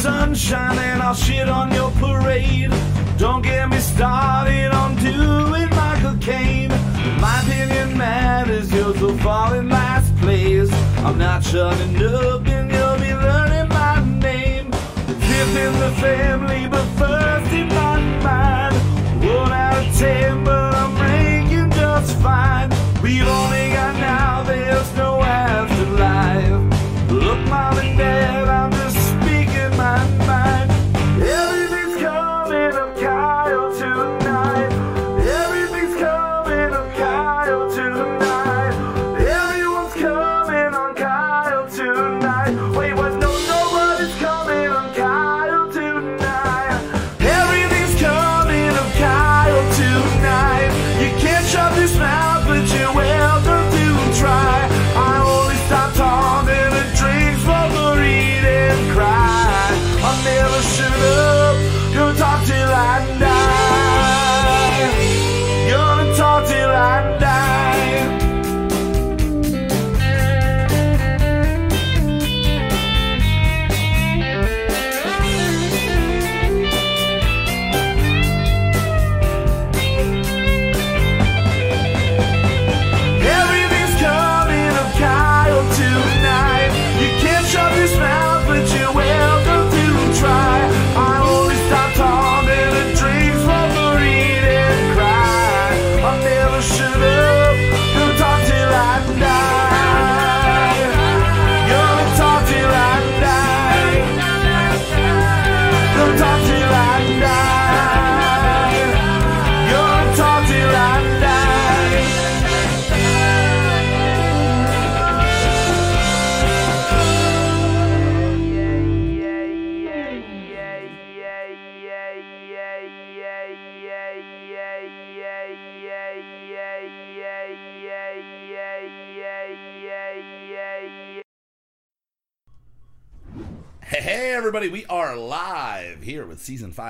sunshine and I'll shit on your parade. Don't get me started on doing Michael Caine. My opinion matters, yours will fall in last place. I'm not shutting up and you'll be learning my name. Fifth in the family, but first in my mind. One out of ten,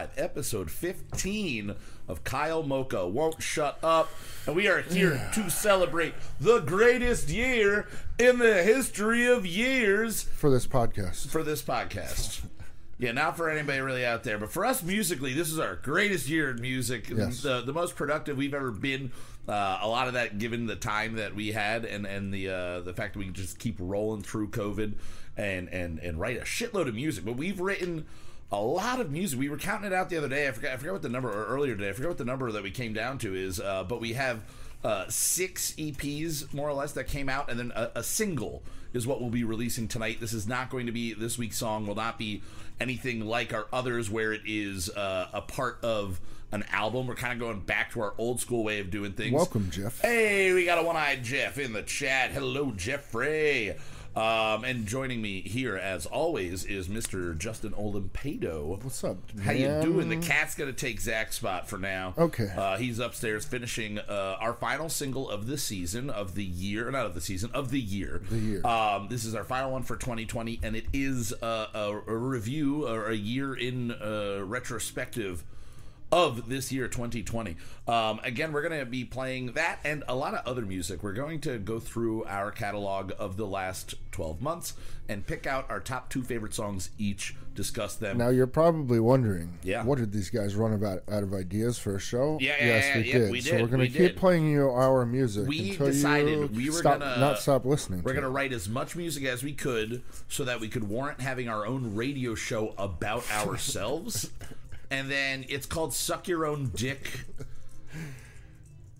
5, episode 15 of Kyle Mocha Won't Shut Up. And we are here to celebrate the greatest year in the history of years for this podcast. for this podcast. Yeah, not for anybody really out there, but for us musically, this is our greatest year in music. Yes. The, the most productive we've ever been. Uh, a lot of that given the time that we had and, and the uh, the fact that we can just keep rolling through COVID and, and, and write a shitload of music. But we've written a lot of music. We were counting it out the other day. I forgot I forgot what the number or earlier today. I forgot what the number that we came down to is. Uh, but we have uh, six EPs more or less that came out, and then a, a single is what we'll be releasing tonight. This is not going to be this week's song. Will not be anything like our others, where it is uh, a part of an album. We're kind of going back to our old school way of doing things. Welcome, Jeff. Hey, we got a one-eyed Jeff in the chat. Hello, Jeffrey. Um, and joining me here, as always, is Mr. Justin Olimpado. What's up? How you doing? The cat's gonna take Zach's spot for now. Okay. Uh, he's upstairs finishing uh, our final single of the season of the year, not of the season of the year. The year. Um, this is our final one for 2020, and it is uh, a, a review or a year in uh, retrospective of this year 2020 um, again we're going to be playing that and a lot of other music we're going to go through our catalog of the last 12 months and pick out our top two favorite songs each discuss them Now you're probably wondering, Yeah. what did these guys run about out of ideas for a show? Yeah, yeah, yes, yeah, we yeah, did. we So we're gonna we keep did. playing you our music We until decided you we were gonna- not stop listening. We're going to write as much music as we could so that we could warrant having our own radio show about ourselves. And then it's called Suck Your Own Dick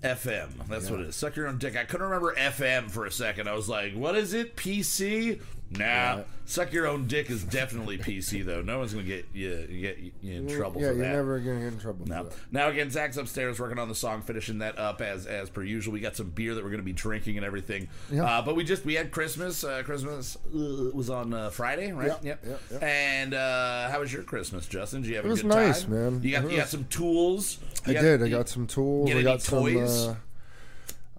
FM. That's what it is. Suck Your Own Dick. I couldn't remember FM for a second. I was like, what is it? PC? Nah. Suck Your Own Dick is definitely PC, though. No one's going to get you, get you in trouble Yeah, for that. you're never gonna get in trouble. No. For that. Now again, Zach's upstairs working on the song, finishing that up as as per usual. We got some beer that we're going to be drinking and everything. Yeah. Uh, but we just we had Christmas. Uh, Christmas uh, was on uh, Friday, right? Yep. Yep. yeah. And uh, how was your Christmas, Justin? Did you have It a was good nice, time? man. You got you got some tools. I got- did. I got some tools. I got some. toys?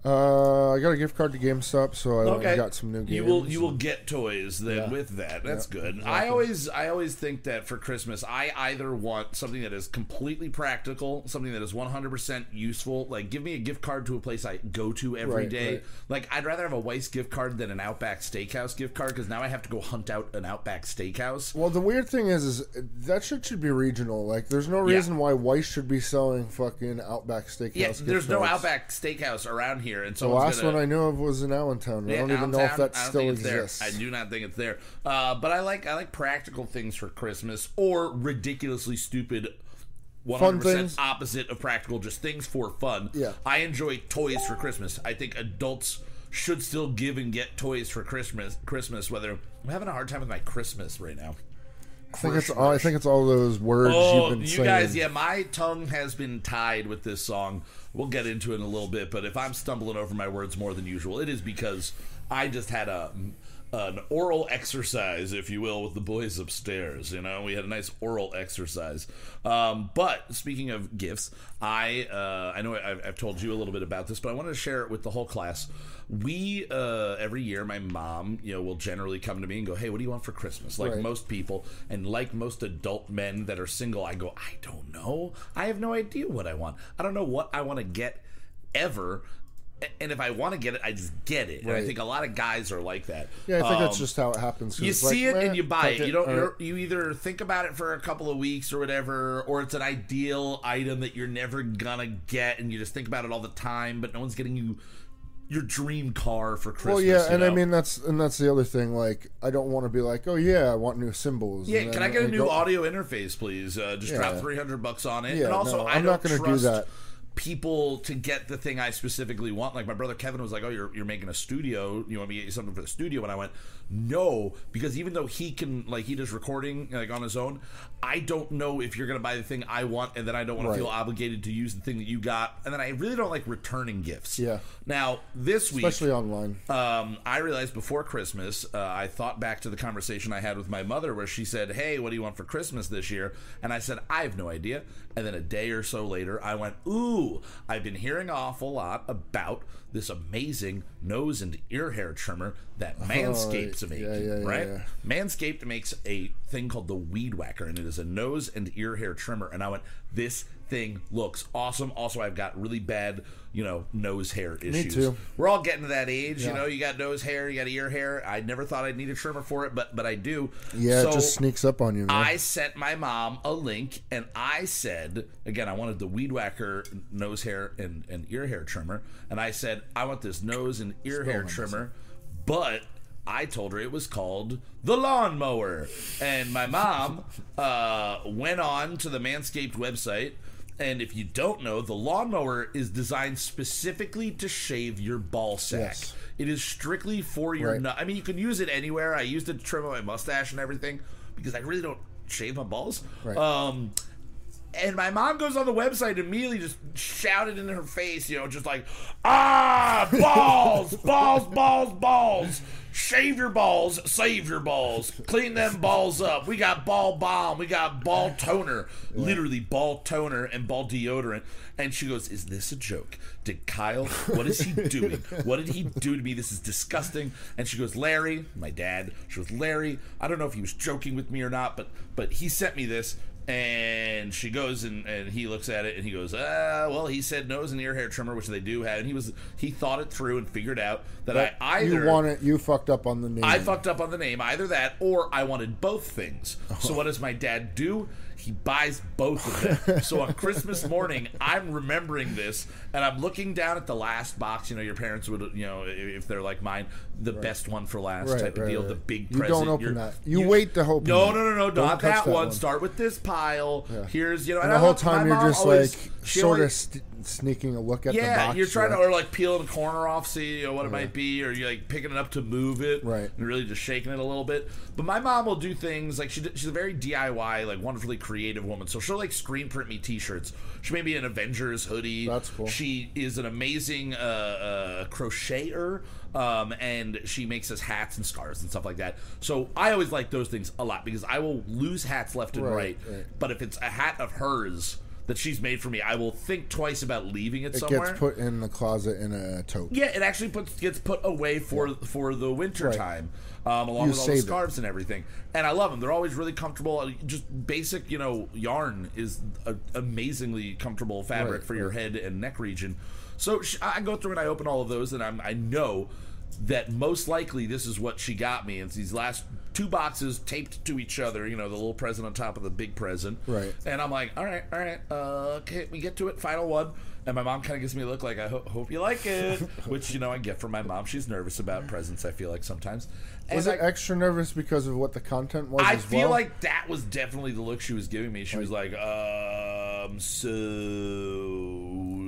Uh, I got a gift card to GameStop, so I Okay. got some new games. You will you will get toys then Yeah. with that. That's Yeah, good. exactly. I always I always think that for Christmas I either want something that is completely practical, something that is 100% useful. Like give me a gift card to a place I go to every Right, day. right. Like I'd rather have a Weis gift card than an Outback Steakhouse gift card because now I have to go hunt out an Outback Steakhouse. Well, the weird thing is, is that shit should be regional. Like, there's no Yeah. reason why Weis should be selling fucking Outback Steakhouse. Yeah, gift there's no. Outback Steakhouse around here, and so The last one I knew of was in Allentown. I don't even know if that still exists. I do not think it's there. Uh, but I like I like practical things for Christmas or ridiculously stupid. 100% opposite of practical, just things for fun. Yeah. I enjoy toys for Christmas. I think adults should still give and get toys for Christmas. Christmas, whether I'm having a hard time with my Christmas right now. I think it's all. I think it's all those words Oh, you've been you saying. guys, yeah, my tongue has been tied with this song. We'll get into it in a little bit, but if I'm stumbling over my words more than usual, it is because I just had a an oral exercise, if you will, with the boys upstairs. You know, we had a nice oral exercise. Um, but speaking of gifts, I uh, I know I've, I've told you a little bit about this, but I wanted to share it with the whole class. We uh, every year, my mom, you know, will generally come to me and go, "Hey, what do you want for Christmas?" Like Right. most people, and like most adult men that are single, I go, "I don't know. I have no idea what I want. I don't know what I want to get ever." And if I want to get it, I just get it. And I think a lot of guys are like that. Yeah, I think that's Um, just how it happens. you it's like, see it and you buy fuck it. You don't. right. you either think about it for a couple of weeks or whatever, or it's an ideal item that you're never gonna get, and you just think about it all the time. But no one's getting you your dream car for Christmas. Well, yeah, you and I mean that's and that's the other thing. Like, I don't want to be like, oh yeah, I want new cymbals. Yeah, can I get a new audio interface, please? Uh, just drop three hundred bucks on it. Yeah, and also, no, I I'm don't not gonna do trust that. People to get the thing I specifically want. Like my brother Kevin was like, "Oh, you're you're making a studio. You want me to get you something for the studio?" And I went, "No," because even though he can, like, he does recording like on his own. I don't know if you're gonna buy the thing I want, and then I don't want Right. to feel obligated to use the thing that you got, and then I really don't like returning gifts. Yeah. Now this week, especially online. um, I realized before Christmas, uh, I thought back to the conversation I had with my mother where she said, Hey, what do you want for Christmas this year? And I said, I have no idea. And then a day or so later, I went, Ooh, I've been hearing an awful lot about this amazing nose and ear hair trimmer that oh, Manscaped's yeah, making, yeah, yeah, right? yeah. Manscaped makes a thing called the Weed Whacker, and it is a nose and ear hair trimmer. And I went, This thing looks awesome. Also, I've got really bad, you know, nose hair issues. too. We're all getting to that age, you know. You got nose hair, you got ear hair. I never thought I'd need a trimmer for it, but but I do. Yeah, so it just sneaks up on you. Man. I sent my mom a link, and I said again, I wanted the Weed Whacker nose hair and, and ear hair trimmer, and I said I want this nose and ear hair trimmer, but. I told her it was called the lawnmower, and my mom uh, went on to the Manscaped website. And if you don't know, the lawnmower is designed specifically to shave your ball sack. Yes. It is strictly for your Right. nut. I mean, you can use it anywhere. I used it to trim my mustache and everything because I really don't shave my balls. Right. Um, and my mom goes on the website and immediately just shouted in her face, you know, just like, ah, balls, balls, balls, balls. Shave your balls, save your balls, clean them balls up. We got ball balm, we got ball toner, literally ball toner and ball deodorant. And she goes, Is this a joke? Did Kyle, what is he doing? What did he do to me? This is disgusting. And she goes, Larry, my dad, she goes, Larry, I don't know if he was joking with me or not, but but he sent me this and she goes and, and he looks at it and he goes, ah, well, he said nose and ear hair trimmer, which they do have, and he was he thought it through and figured out that But I either you want it. You fucked up on the name. I fucked up on the name, either that or I wanted both things. So what does my dad do? He buys both of them. so on Christmas morning, I'm remembering this and I'm looking down at the last box. You know, your parents would, you know, if they're like mine, the best one for last Right, type of right, deal, right. the big You present. don't open You're- that. You wait to open No, no, no, no, Don't not that, that one. one. Start with this pile. Here's, you know, And the whole time you're just like sort of st- sneaking a look at the yeah, box. you're trying to, or like peeling the corner off, see you know, what it might be, or you're like picking it up to move it, Right. And really just shaking it a little bit. But my mom will do things like she she's a very DIY, like wonderfully creative woman. So she'll like screen print me T-shirts. She made me an Avengers hoodie. That's cool. She is an amazing uh, uh, crocheter. Um, and she makes us hats and scarves and stuff like that. So I always like those things a lot because I will lose hats left and right. Right, right. But if it's a hat of hers that she's made for me, I will think twice about leaving it, It somewhere. gets put in the closet in a tote. Yeah, it actually puts gets put away for for the winter Right. time, um, along You with all the it. scarves and everything. And I love them. They're always really comfortable. Uh, Just basic, you know, yarn is a amazingly comfortable fabric Right, for your head and neck region. So sh- I go through and I open all of those, and I'm, I know that most likely this is what she got me. And these last two boxes taped to each other. You know, the little present on top of the big present. Right. And I'm like, all right, all right, uh, okay, we get to it, final one. And my mom kind of gives me a look like, I ho- hope you like it, which, you know, I get from my mom. She's nervous about presents, I feel like sometimes. And Was it I, extra nervous because of what the content was? I feel well? like that was definitely the look she was giving me. She was like, um, so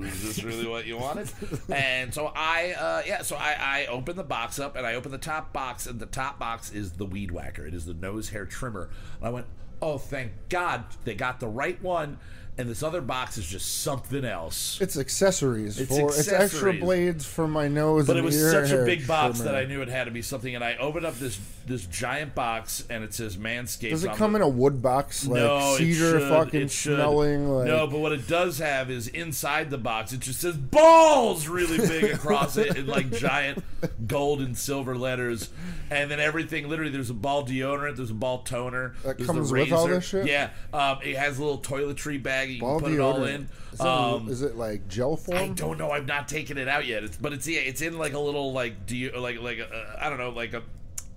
is this really what you wanted? and so I, uh, yeah, so I, I opened the box up and I opened the top box, and the top box is the weed whacker. It is the nose hair trimmer. And I went, oh, thank God they got the right one. And this other box is just something else. It's accessories It's for it's extra blades for my nose. But it was such a big box that I knew it had to be something. And I opened up this this giant box, and it says Manscaped. Does it come in a wood box like no, cedar fucking smelling like no, but what it does have is inside the box, it just says balls really big across it in like giant gold and silver letters, and then everything. Literally, there's a ball deodorant, there's a ball toner, That there's comes with all razor. this shit? Yeah, um, it has a little toiletry bag. You ball can put it all in. Is, it, Um, is it like gel form? I don't know. I've not taken it out yet. It's, but it's yeah, it's in like a little like do you like like a, I don't know like a,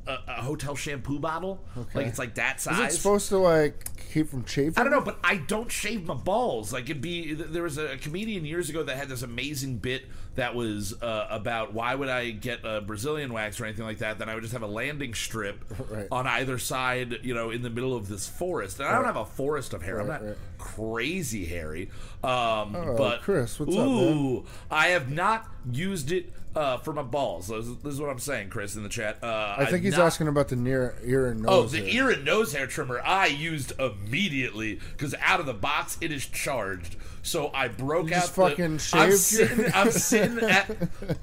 a a hotel shampoo bottle. Okay. Like it's like that size. it supposed to like keep from chafing? I don't know, but I don't shave my balls. Like it'd be there was a comedian years ago that had this amazing bit that was uh, about why would I get a Brazilian wax or anything like that? Then I would just have a landing strip Right. on either side, you know, in the middle of this forest. And I don't Right. have a forest of hair. I'm not right. crazy hairy. Um, Oh, but Chris, what's up, ooh. I have not used it. Uh, for my balls, this is, this is what I'm saying, Chris, in the chat. Uh, I think he's asking about the near ear and nose. Oh, the hair. ear and nose hair trimmer I used immediately because out of the box it is charged. So I broke You out. just the, fucking I'm sitting. I'm sitting at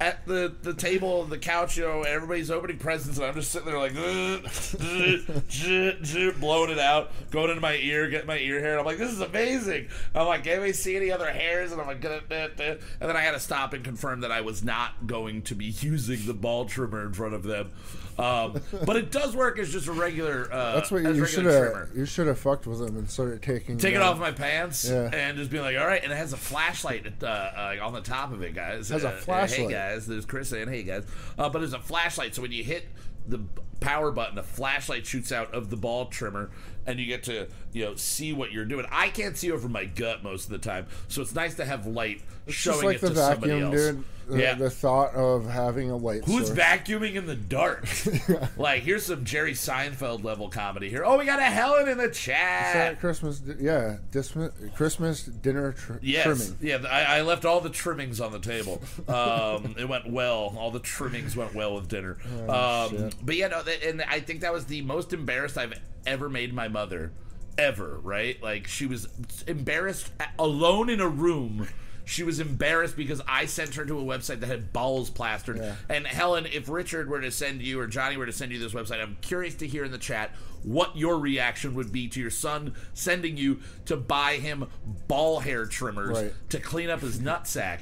at the the table, the couch. You know, everybody's opening presents, and I'm just sitting there like blowing it out, going into my ear, getting my ear hair. And I'm like, this is amazing. I'm like, can we see any other hairs? And I'm like, and then I had to stop and confirm that I was not going to be using the ball trimmer in front of them. Um, but it does work as just a regular. Uh, That's what you should have. You should have fucked with them and started taking. Take it off my pants Yeah. and just be like, all right. And it has a flashlight uh, uh, on the top of it, guys. Has a Uh, flashlight. hey, guys. There's Chris saying, hey, guys. Uh, but there's a flashlight. So when you hit the power button, a flashlight shoots out of the ball trimmer and you get to, you know, see what you're doing. I can't see over my gut most of the time. So it's nice to have light It's showing like it the to somebody else. dude. The, yeah. the thought of having a light. Who's source. vacuuming in the dark? like, here's some Jerry Seinfeld level comedy here. Oh, we got a Helen in the chat. Christmas? Yeah, dismi- Christmas dinner tr- Yes, trimming. yeah. I, I left all the trimmings on the table. Um, it went well. All the trimmings went well with dinner. Oh, um, but yeah, no, th- and I think that was the most embarrassed I've ever made my mother, ever. Right? Like she was embarrassed alone in a room. She was embarrassed because I sent her to a website that had balls plastered. Yeah. And Helen, if Richard were to send you or Johnny were to send you this website, I'm curious to hear in the chat what your reaction would be to your son sending you to buy him ball hair trimmers Right. to clean up his nutsack.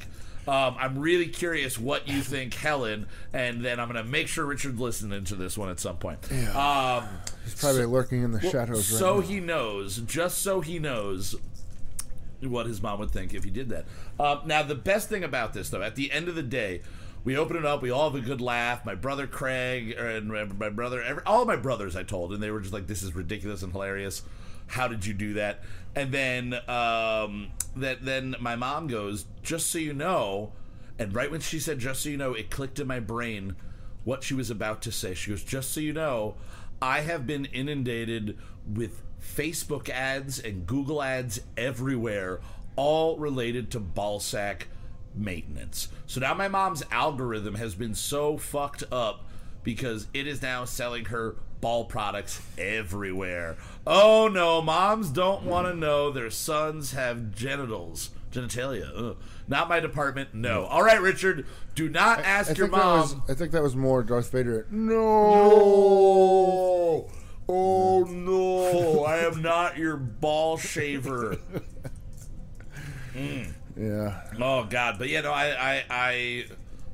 Um, I'm really curious what you think, Helen, and then I'm going to make sure Richard's listening to this one at some point. Um, He's probably lurking in the shadows so now. he knows, just so he knows what his mom would think if he did that. Um, now, the best thing about this, though, at the end of the day, we open it up. We all have a good laugh. My brother Craig and my brother, every, all my brothers, I told, and they were just like, "This is ridiculous and hilarious. How did you do that?" And then, um, that then my mom goes, "Just so you know," and right when she said, "Just so you know," it clicked in my brain what she was about to say. She goes, "Just so you know, I have been inundated with Facebook ads and Google ads everywhere, all related to ball sack maintenance. So now my mom's algorithm has been so fucked up because it is now selling her ball products everywhere. Oh no, moms don't want to know their sons have genitals. Genitalia. Ugh. Not my department. No. Mm. All right, Richard. Do not ask I your mom. was. I think that was more Darth Vader. No. Oh no, I am not your ball shaver. Yeah. Oh God, but yeah, no, I, I, I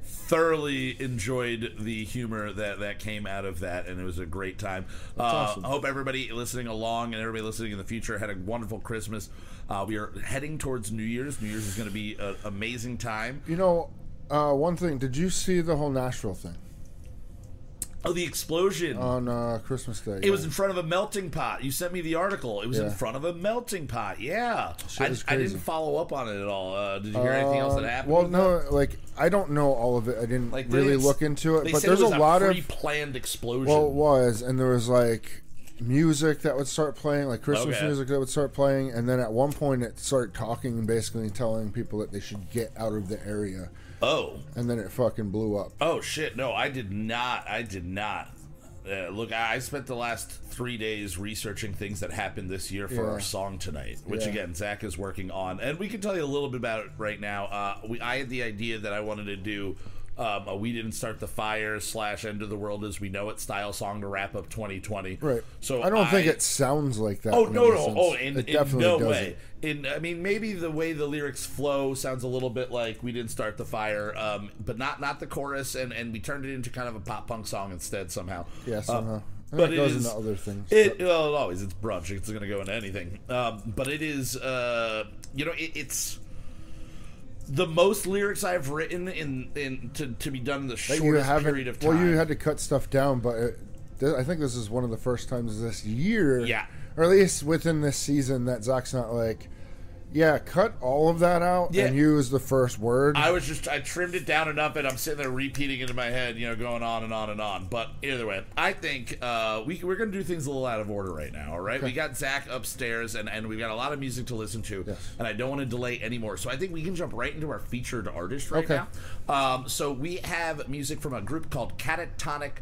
thoroughly enjoyed the humor that that came out of that, and it was a great time. Uh, awesome. I hope everybody listening along and everybody listening in the future had a wonderful Christmas. Uh, we are heading towards New Year's. New Year's is going to be an amazing time. You know, uh, one thing. Did you see the whole Nashville thing Oh, the explosion! on uh, Christmas Day? It was in front of a melting pot. You sent me the article. It was in front of a melting pot. Yeah, I, I didn't follow up on it at all. Uh, did you hear anything else that Uh, happened? Well, no, that? like I don't know all of it. I didn't Like really look into it, but there's it was a lot of pre-planned explosion. well, it was, and there was like music that would start playing, like Christmas Okay. music that would start playing, and then at one point it started talking and basically telling people that they should get out of the area, oh, and then it fucking blew up. Oh shit! No, I did not. I did not. Uh, look, I spent the last three days researching things that happened this year for Yeah. our song tonight, which Yeah. again Zach is working on, and we can tell you a little bit about it right now. Uh, we, I had the idea that I wanted to do. Um, a we didn't start the fire slash end of the world as we know it style song to wrap up 2020. Right. So I don't think it sounds like that. Oh no no sense. oh in, it in definitely no doesn't. way. In I mean maybe the way the lyrics flow sounds a little bit like we didn't start the fire, um, but not not the chorus, and and we turned it into kind of a pop punk song instead somehow. Yeah, Uh, somehow. And but it it goes is- into other things. It well always it's brunch. It's going to go into anything. Um, but it is uh, you know it, it's. The most lyrics I've written in, in to, to be done in the shortest period of time. Well, you had to cut stuff down, but it, th- I think this is one of the first times this year, Yeah. or at least within this season, that Zach's not like, yeah, cut all of that out Yeah. and use the first word. I was just I trimmed it down enough, and I'm sitting there repeating it in my head, you know, going on and on and on. But either way, I think uh, we we're gonna do things a little out of order right now. All right, we got Zach upstairs, and and we've got a lot of music to listen to, Yes. and I don't want to delay anymore. So I think we can jump right into our featured artist right Okay. now. Um, so we have music from a group called Catatonic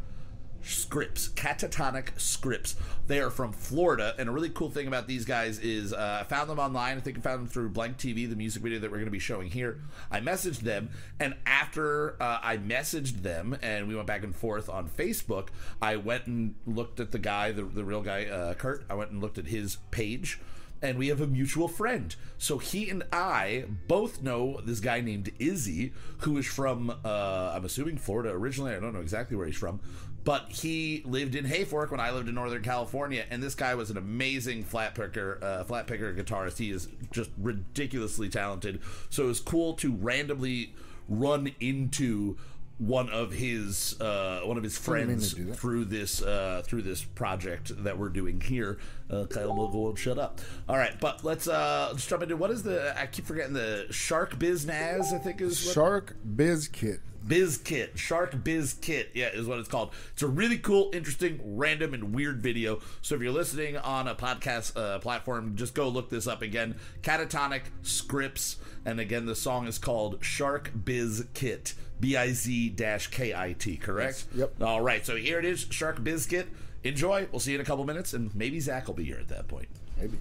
Scripts, Catatonic Scripts. They are from Florida, and a really cool thing about these guys is uh, I found them online. I think I found them through Blank TV, the music video that we're going to be showing here. I messaged them, and after uh, I messaged them, and we went back and forth on Facebook, I went and looked at the guy, the, the real guy, uh, Kurt. I went and looked at his page and we have a mutual friend. So he and I both know this guy named Izzy, who is from, uh, I'm assuming Florida originally. I don't know exactly where he's from, but he lived in Hayfork when I lived in Northern California. And this guy was an amazing flat picker, uh, flat picker guitarist. He is just ridiculously talented. So it was cool to randomly run into one of his uh, one of his didn't mean to friends through this uh, through this project that we're doing here. Uh, Kyle Mogul won't shut up. All right, but let's uh, let's jump into what is the I keep forgetting the Shark Biz Naz I think is what, Shark Biz Kit. Biz Kit Shark Biz Kit yeah is what it's called. It's a really cool, interesting, random, and weird video. So if you're listening on a podcast uh, platform, just go look this up again. Catatonic Scripts, and again the song is called Shark Biz Kit. B I Z dash K I T, correct? Yes. Yep. All right, so here it is, Shark Biscuit. Enjoy. We'll see you in a couple minutes, and maybe Zach will be here at that point. Maybe.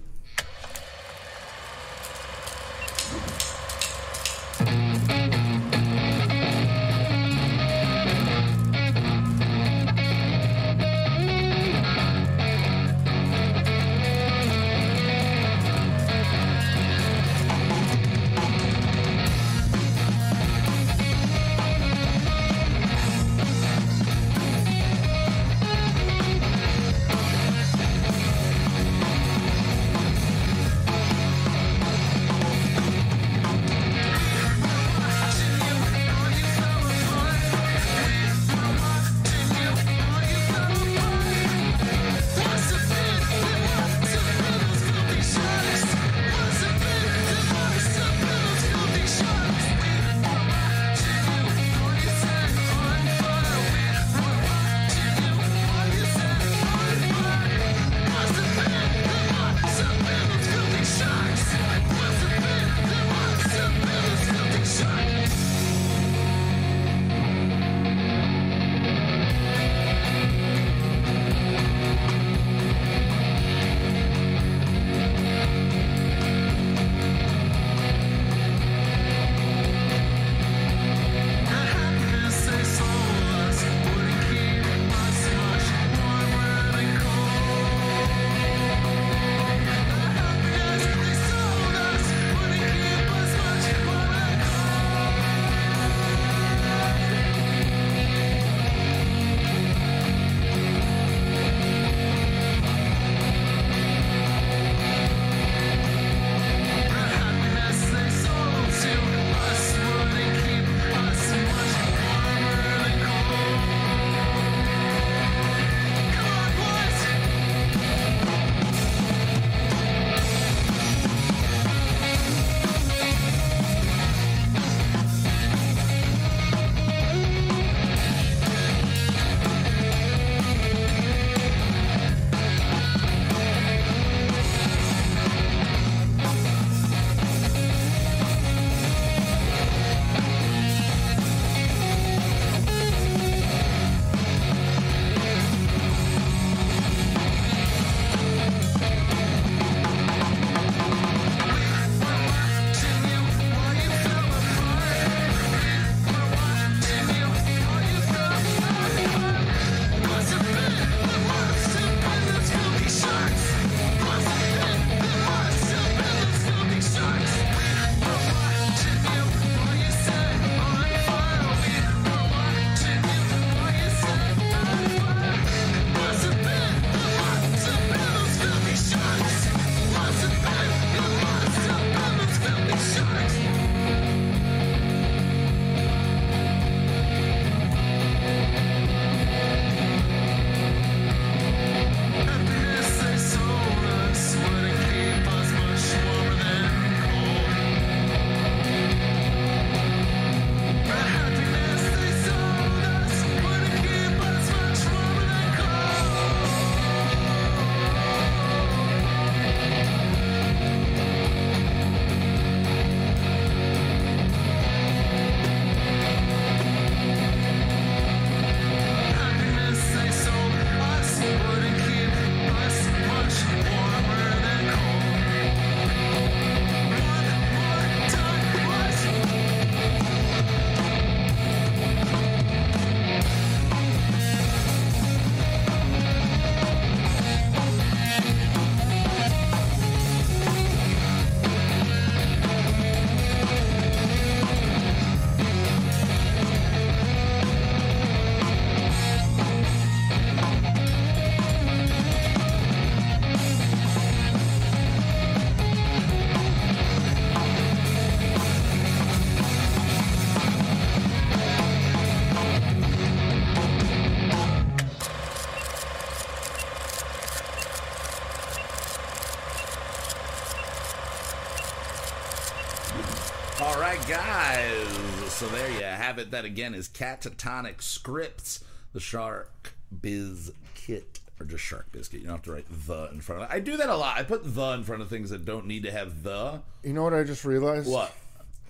There have it. That again is Catatonic Scripts, the Shark Biz Kit. Or just Shark Biscuit. You don't have to write the in front of it. I do that a lot. I put the in front of things that don't need to have the. You know what I just realized? What?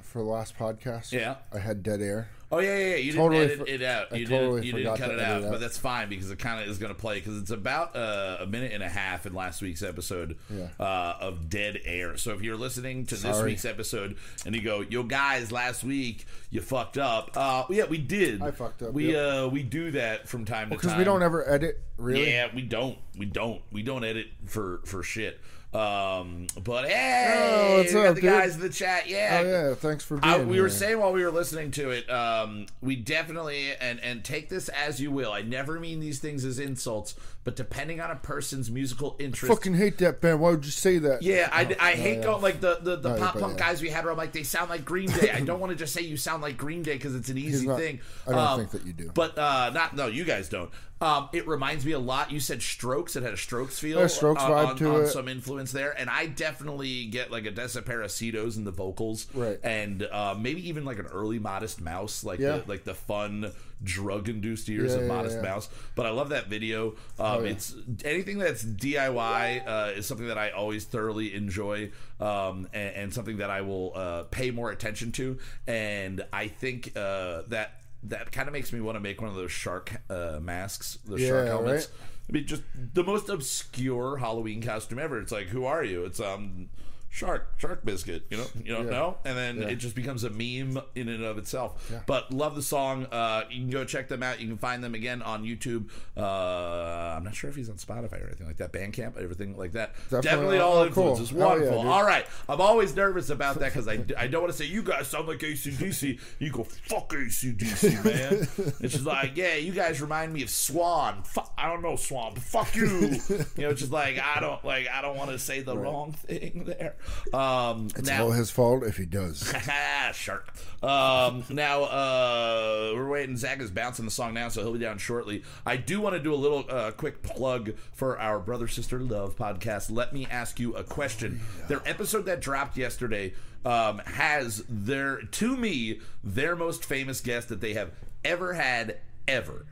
For the last podcast? Yeah. I had dead air. Oh yeah, yeah, yeah. You Totally didn't edit for- it out. I You totally didn't. You didn't cut it out, it out. but that's fine because it kind of is going to play because it's about uh, a minute and a half in last week's episode Yeah. uh, of Dead Air. So if you're listening to this week's episode and you go, "Yo, guys, last week you fucked up," uh, yeah, we did. I fucked up, We yep. uh, we do that from time to time Because we don't ever edit, really. Yeah, we don't. We don't. We don't edit for for shit. Um, but hey, Oh, what's we got up, the dude? guys in the chat. Yeah, Oh, yeah. Thanks for being I, we were saying while we were listening to it, um, we definitely and and take this as you will. I never mean these things as insults, but depending on a person's musical interest. fucking hate that band. Why would you say that? yeah, I, I Oh, hate yeah. going like the the, the Right, pop punk yeah. guys we had. Where I'm like they sound like Green Day. I don't want to just say you sound like Green Day because it's an easy not- thing. I don't Um, think that you do. But uh, not no, you guys don't. Um, it reminds me a lot. You said Strokes. It had a Strokes feel, A Strokes uh, vibe on, to on it. some influence there, and I definitely get like a Desaparecidos in the vocals, Right. And uh, maybe even like an early Modest Mouse, like Yeah. the, like the fun drug induced years Yeah, of Modest yeah. Mouse. But I love that video. Um, yeah. It's anything that's DIY uh, is something that I always thoroughly enjoy, um, and, and something that I will uh, pay more attention to. And I think uh, that that kind of makes me want to make one of those shark uh, masks, the shark helmets. right? I mean, just the most obscure Halloween costume ever. It's like, who are you? It's um, shark, shark biscuit. You know, you don't Yeah. know, and then Yeah. it just becomes a meme in and of itself. Yeah. But love the song. Uh, you can go check them out. You can find them again on YouTube. Uh, I'm not sure if he's on Spotify or anything like that. Bandcamp, everything like that. Definitely, Definitely. all Oh, influences. Yeah, Wonderful. all right. I'm always nervous about that because I, I don't want to say you guys sound like ACDC. You go fuck ACDC, man. it's just like yeah, you guys remind me of Swan. Fuck, I don't know Swan, but fuck you. you know, it's just like I don't like I don't want to say the wrong thing there. Um, It's now, all his fault if he does. Shark. Um, now uh, we're waiting. Zach is bouncing the song now, so he'll be down shortly. I do want to do a little uh, quick plug for our brother sister love podcast. Let me ask you a question. Their episode that dropped yesterday um, has their to me their most famous guest that they have ever had ever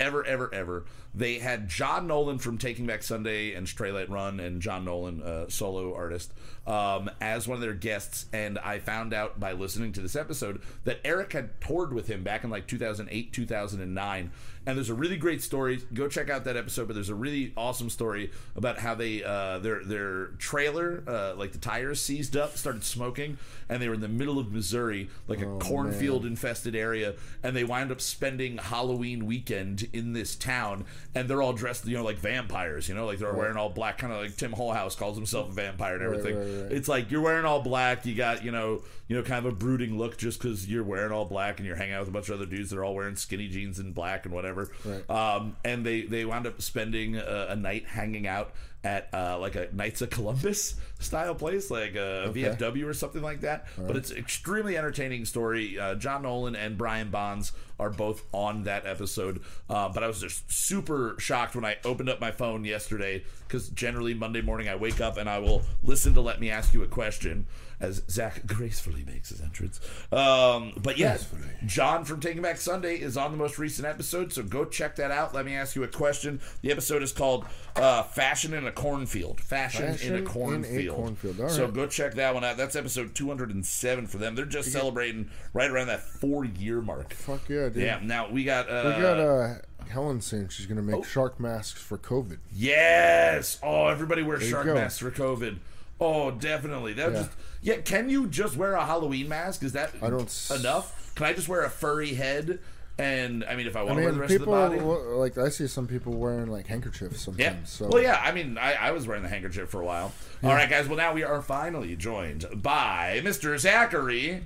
ever, ever, ever. They had John Nolan from Taking Back Sunday and Straylight Run, and John Nolan, uh, solo artist, um, as one of their guests. And I found out by listening to this episode that Eric had toured with him back in like 2008, 2009. And there's a really great story. Go check out that episode. But there's a really awesome story about how they uh, their their trailer, uh, like the tires seized up, started smoking, and they were in the middle of Missouri, like a cornfield infested area, and they wind up spending Halloween weekend in this town, and they're all dressed, you know, like vampires, you know, like they're wearing all black, kind of like Tim Holhouse calls himself a vampire and everything. right, right. It's like you're wearing all black, you got, you know, you know, kind of a brooding look just because you're wearing all black and you're hanging out with a bunch of other dudes that are all wearing skinny jeans and black and whatever. Right. Um, and they they wound up spending a, a night hanging out at uh, like a Knights of Columbus style place, like a VFW or something like that. But it's extremely entertaining story. Uh, John Nolan and Brian Bonds are both on that episode. Uh, but I was just super shocked when I opened up my phone yesterday because generally Monday morning I wake up and I will listen to Let Me Ask You a Question as Zach gracefully makes his entrance. Um, but yes, John from Taking Back Sunday is on the most recent episode, so go check that out. Let me ask you a question. The episode is called uh, "Fashion in a Cornfield." Fashion, Fashion in in a a cornfield. cornfield. All So right. go check that one out. That's episode 207 for them. They're just celebrating right around that four-year mark. Fuck yeah, dude. Yeah. Now we got. Uh, We got uh, Helen saying she's going to make shark masks for COVID. Yes. Oh, everybody wear you shark masks for COVID. Oh, definitely. That Yeah. just yeah. Can you just wear a Halloween mask? Is that I don't enough? Can I just wear a furry head? And I mean, if I I want to wear the mean, rest people of the body. like I see some people wearing like handkerchiefs sometimes. Yeah. So Well, yeah. I mean, I, I was wearing the handkerchief for a while. All right, guys. Well, now we are finally joined by Mr. Zachary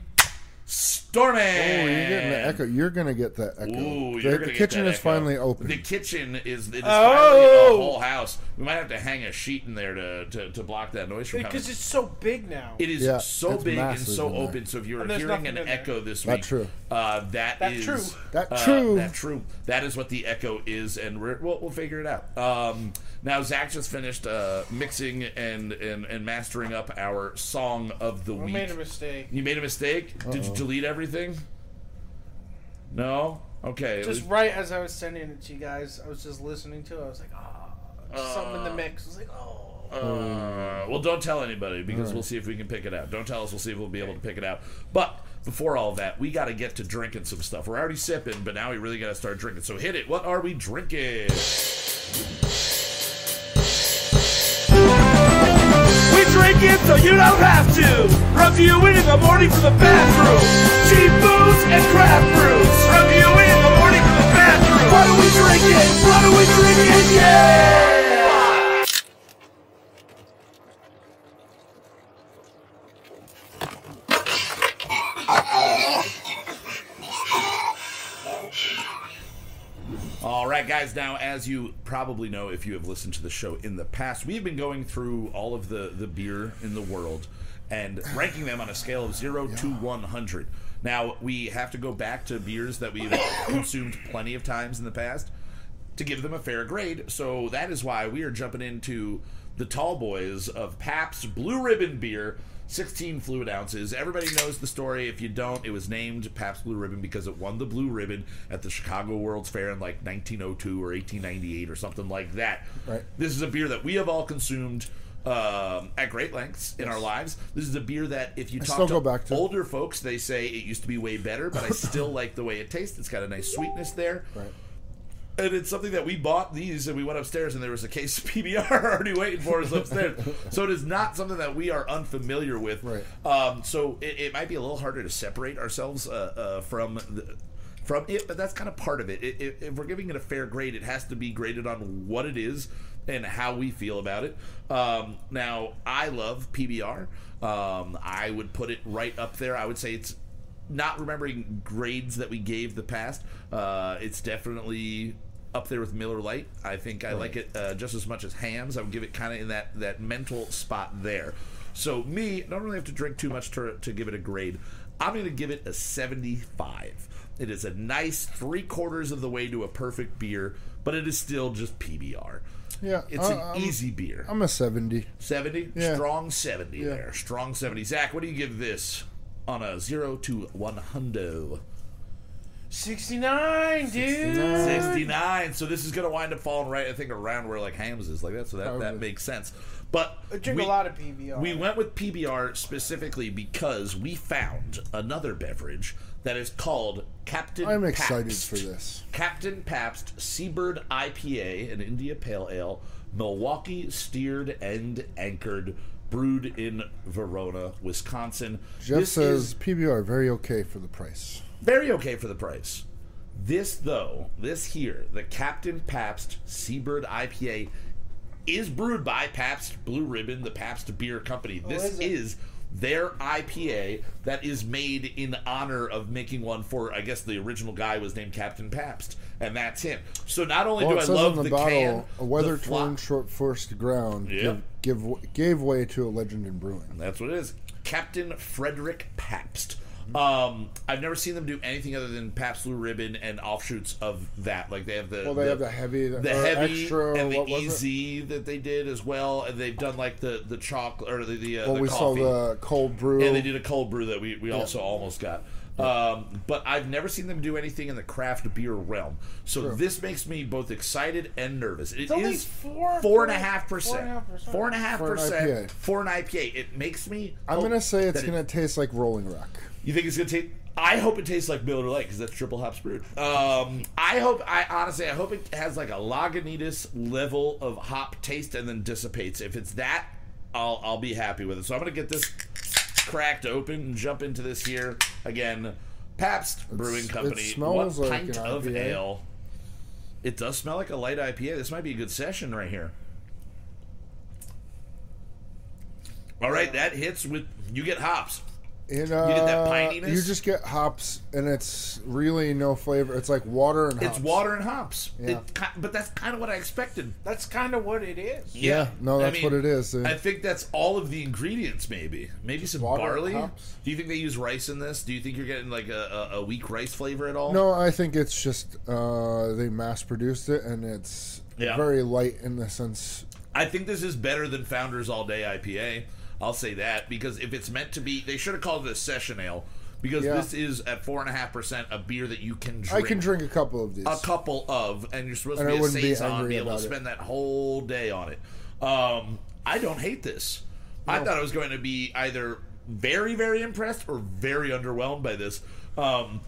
Stormy. Oh, you're getting the echo. You're gonna get that echo. Ooh, the the kitchen is echo. finally open. The kitchen is it is Oh! finally a whole house. We might have to hang a sheet in there to, to, to block that noise from coming. Because it's so big now. It is Yeah, so big and so in there. open. So if you're hearing an in there. echo this That week, true. Uh, that That is- true. That uh, true. That true. That is what the echo is, and we're, we'll, we'll figure it out. Um, now Zach just finished uh, mixing and, and and mastering up our song of the I week. made a mistake. You made a mistake. Did you delete everything? No. Okay. Just right as I was sending it to you guys, I was just listening to it. I was like, ah, just something in the mix. I was like, oh. Uh, well, don't tell anybody because we'll see if we can pick it out. Don't tell us. We'll see if we'll be able to pick it out. But before all that, we got to get to drinking some stuff. We're already sipping, but now we really got to start drinking. So hit it. What are we drinking? We drink it so you don't have to. Reviewing in the morning from the bathroom. Cheap booze and craft brews. Reviewing in the morning from the bathroom. What are we drinking? What are we drinking? Yeah! All right, guys. Now, as you probably know, if you have listened to the show in the past, we've been going through all of the the beer in the world and ranking them on a scale of zero to one hundred. Now, we have to go back to beers that we've consumed plenty of times in the past to give them a fair grade. So that is why we are jumping into the tall boys of Pabst Blue Ribbon beer. 16 fluid ounces. Everybody knows the story. If you don't, it was named Pabst Blue Ribbon because it won the Blue Ribbon at the Chicago World's Fair in like 1902 or 1898 or something like that. Right. This is a beer that we have all consumed um, at great lengths in our lives. This is a beer that if you talk to, to older folks, they say it used to be way better, but I still like the way it tastes. It's got a nice sweetness there. Right. And it's something that we bought these and we went upstairs and there was a case of PBR already waiting for us upstairs. so it is not something that we are unfamiliar with. Right. Um, so it, it might be a little harder to separate ourselves uh, uh, from the, from it, but that's kind of part of it. I- i- If we're giving it a fair grade, it has to be graded on what it is and how we feel about it. Um, now, I love PBR. Um, I would put it right up there. I would say it's not remembering grades that we gave the past. Uh, it's definitely up there with Miller Lite. I think I like it uh, just as much as Hamm's. I would give it kind of in that that mental spot there. So me, I don't really have to drink too much to, to give it a grade. I'm going to give it a 75. It is a nice three quarters of the way to a perfect beer, but it is still just PBR. Yeah, It's uh, an I'm- easy beer. I'm a 70. 70? Yeah. Strong 70 Yeah. there. Strong 70. Zach, what do you give this on a 0 to 100? 69, dude. 69. So this is going to wind up falling right, I think, around where like Hamm's is like that. So that, that makes sense. But I drink we, a lot of PBR. we went with PBR specifically because we found another beverage that is called Captain I'm excited Pabst. for this. Captain Pabst Seabird IPA, an India Pale Ale, Milwaukee steered and anchored, brewed in Verona, Wisconsin. Jeff This says is PBR very okay for the price. Very okay for the price. This though, this here, the Captain Pabst Seabird IPA is brewed by Pabst Blue Ribbon, the Pabst Beer Company. Oh, this is is their IPA that is made in honor of making one for I guess the original guy was named Captain Pabst, and that's him. So not only Well, do it I love the, the, bottle, can, a weather the torn, short forced ground Yeah. give, give gave way to a legend in brewing. That's what it is. Captain Frederick Pabst. Um, I've never seen them do anything other than Pabst Blue Ribbon and offshoots of that. Like they have the Well, they have the heavy, the or heavy extra, and the what was it? easy that they did as well, and they've done like the the chocolate or the the, uh, Well, the we coffee. saw the cold brew. and they did a cold brew that we, we also almost got. Um, but I've never seen them do anything in the craft beer realm. So True. this makes me both excited and nervous. It It's only is four- four and a four- percent. and a half percent. Four and a half For an percent IPA. for an IPA. It makes me. I'm gonna say it's that it- gonna taste like Rolling Rock. You think it's gonna taste? I hope it tastes like Miller Lite because that's triple hop brewed. Um, I hope. I honestly, I hope it has like a Lagunitas level of hop taste and then dissipates. If it's that, I'll I'll be happy with it. So I'm gonna get this cracked open and jump into this here again. Pabst Brewing it Company. smells what like pint of ale? It does smell like a light IPA. This might be a good session right here. All right, that hits with you get hops. It, uh, get that pininess? You just get hops, and it's really no flavor. It's like water and hops. It's water and hops. Yeah. It but that's kind of what I expected. That's kind of what it is. Yeah, no, I that's mean, what it is. I think that's all of the ingredients. Maybe, maybe some Water and barley. hops. Do you think they use rice in this? Do you think you're getting like a, a, a weak rice flavor at all? No, I think it's just uh, they mass produced it, and it's Yeah. very light in the sense. I think this is better than Founders All Day IPA. I'll say that because if it's meant to be, they should have called it a session ale because Yeah. this is at four and a half percent a beer that you can drink. I can drink a couple of these. a couple of, and you're supposed And to be a wouldn't be saison, be able to about it. spend that whole day on it. Um, I don't hate this. I thought I was going to be either very, very impressed or very underwhelmed by this. Um,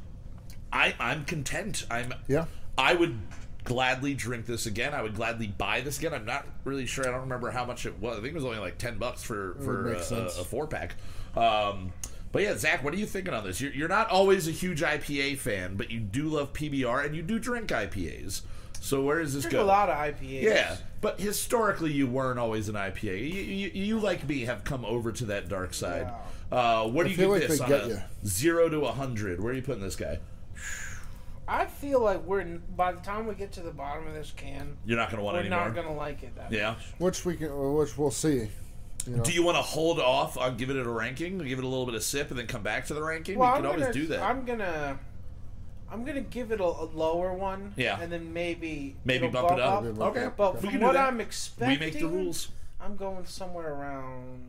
I, I'm content. I'm. Yeah. I would gladly drink this again. I would gladly buy this again. I'm not really sure. I don't remember how much it was. I think it was only like ten bucks for for a, a, a four pack. Um, but yeah, Zach, what are you thinking on this? You're, you're not always a huge IPA fan, but you do love PBR and you do drink IPAs. So where does this Drink go? a lot of IPAs. Yeah, but historically you weren't always an IPA. You, you, you like me have come over to that dark side. Uh, what do you feel give like this on get a you. zero to a hundred? Where are you putting this guy? I feel like we're by the time we get to the bottom of this can, You're not going to want we're any not gonna like it that Yeah. much. which we can, uh, which we'll see. You know, Do you want to hold off on giving it a ranking, give it a little bit of sip, and then come back to the ranking? Well, we I'm could always gonna, do that. I'm gonna, I'm gonna give it a, a lower one. Yeah. and then maybe Maybe it'll bump it up. Maybe bump Okay. But we from what that. I'm expecting, we make the rules. I'm going somewhere around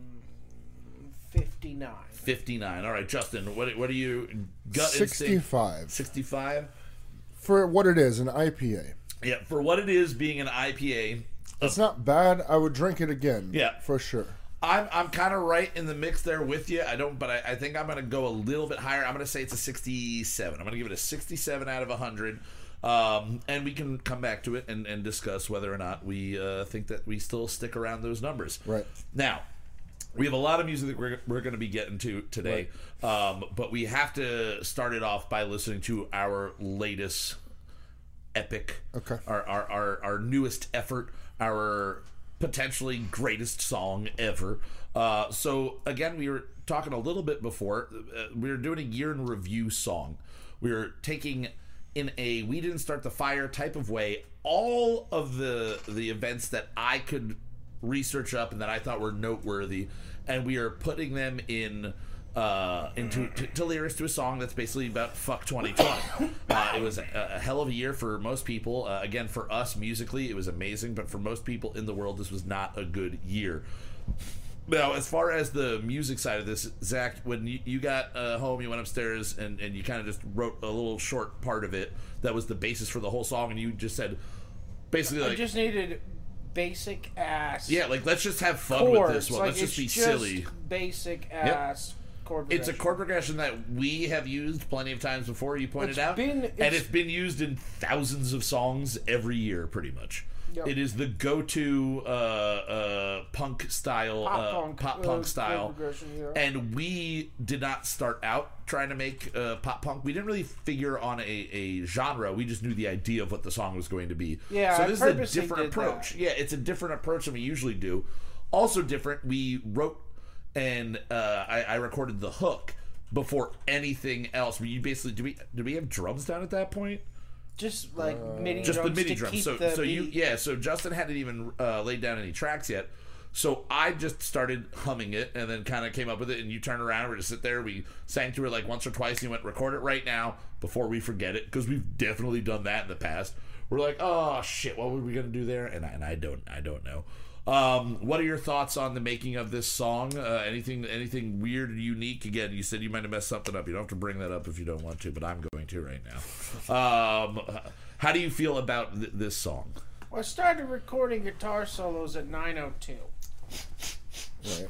fifty-nine. Fifty-nine. All right, Justin. What what are you gut sixty-five Sixty-five. For what it is, an IPA. Yeah, for what it is, being an IPA, It's not bad. I would drink it again. Yeah. for sure. I'm I'm kind of right in the mix there with you. I don't, but I, I think I'm going to go a little bit higher. I'm going to say it's a 67. I'm going to give it a 67 out of 100. Um, and we can come back to it and, and discuss whether or not we uh, think that we still stick around those numbers. Right. Now, we have a lot of music that we're, we're going to be getting to today, um, but we have to start it off by listening to our latest epic, Okay. our, our, our, our newest effort, our potentially greatest song ever. Uh, so, again, we were talking a little bit before. Uh, we were doing a year in review song. We were taking in a we didn't start the fire type of way all of the the events that I could research up and that I thought were noteworthy, and we are putting them in uh, into to, to lyrics to a song that's basically about fuck 2020. Uh, it was a, a hell of a year for most people. Uh, again, for us musically, it was amazing, but for most people in the world, this was not a good year. Now, as far as the music side of this, Zach, when you, you got uh, home, you went upstairs and, and you kind of just wrote a little short part of it that was the basis for the whole song, and you just said basically I just needed basic ass. yeah, like let's just have fun chords. with this one. Like, let's just be silly. Basic ass chord. It's a chord progression that we have used plenty of times before. You pointed It's out, been- and it's- it's been used in thousands of songs every year, pretty much. Yep. It is the go-to uh, uh, punk style, Pop uh, punk, pop uh, punk chord style, yeah. and we did not start out trying to make uh, pop punk. We didn't really figure on a, a genre. We just knew the idea of what the song was going to be. Yeah, so I this is a different approach. that. Yeah, it's a different approach than we usually do. Also different. We wrote and uh, I, I recorded the hook before anything else. We basically do we did we have drums down at that point? Just like MIDI Uh, Just drums the MIDI to drums. keep So the so you yeah. So Justin hadn't even uh, laid down any tracks yet. So I just started humming it and then kind of came up with it. And you turned around, we just sit there. We sang through it like once or twice. And you went record it right now before we forget it because we've definitely done that in the past. We're like, oh shit, what were we gonna do there? And I, and I don't I don't know. Um, what are your thoughts on the making of this song? Uh, anything anything weird or unique? Again, you said you might have messed something up. You don't have to bring that up if you don't want to, but I'm going to right now. Um, how do you feel about th- this song? Well, I started recording guitar solos at 9:02. Right.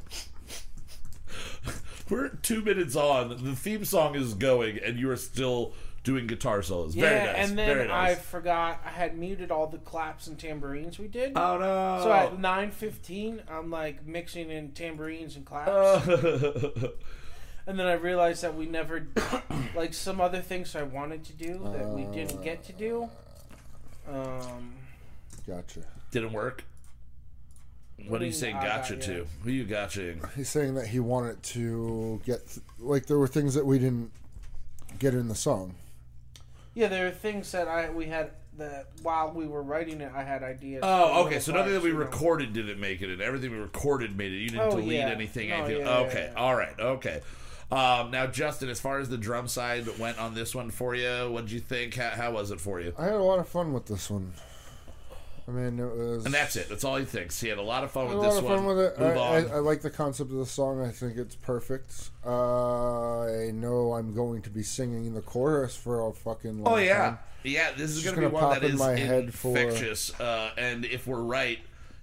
We're two minutes on. The theme song is going, and you are still doing guitar solos. Yeah, Very nice. and then very I forgot I had muted all the claps and tambourines we did. Oh no! so at 9:15, I'm like mixing in tambourines and claps, Uh, and then I realized that we never like some other things I wanted to do that we didn't get to do. Um, Gotcha. didn't work. What are you saying? Gotcha got to? you. Who you gotchaing? He's saying that he wanted to get th- like there were things that we didn't get in the song. Yeah, there are things that I we had that while we were writing it, I had ideas. Oh, okay. So nothing that we you know. recorded didn't make it, and everything we recorded made it. You didn't Oh, delete yeah. anything. No, anything. yeah, yeah, okay. yeah. All right. Okay. Um, now, Justin, as far as the drum side went on this one for you, what did you think? How, how was it for you? I had a lot of fun with this one. I mean, it was. And that's it. That's all he thinks. He had a lot of fun I had with a lot this of one. with it. I, Move I, on. I like the concept of the song. I think it's perfect. Uh, I know I'm going to be singing the chorus for a fucking long Oh yeah, time. yeah. This is going to be one pop that in is my head for- infectious. Uh, and if we're right,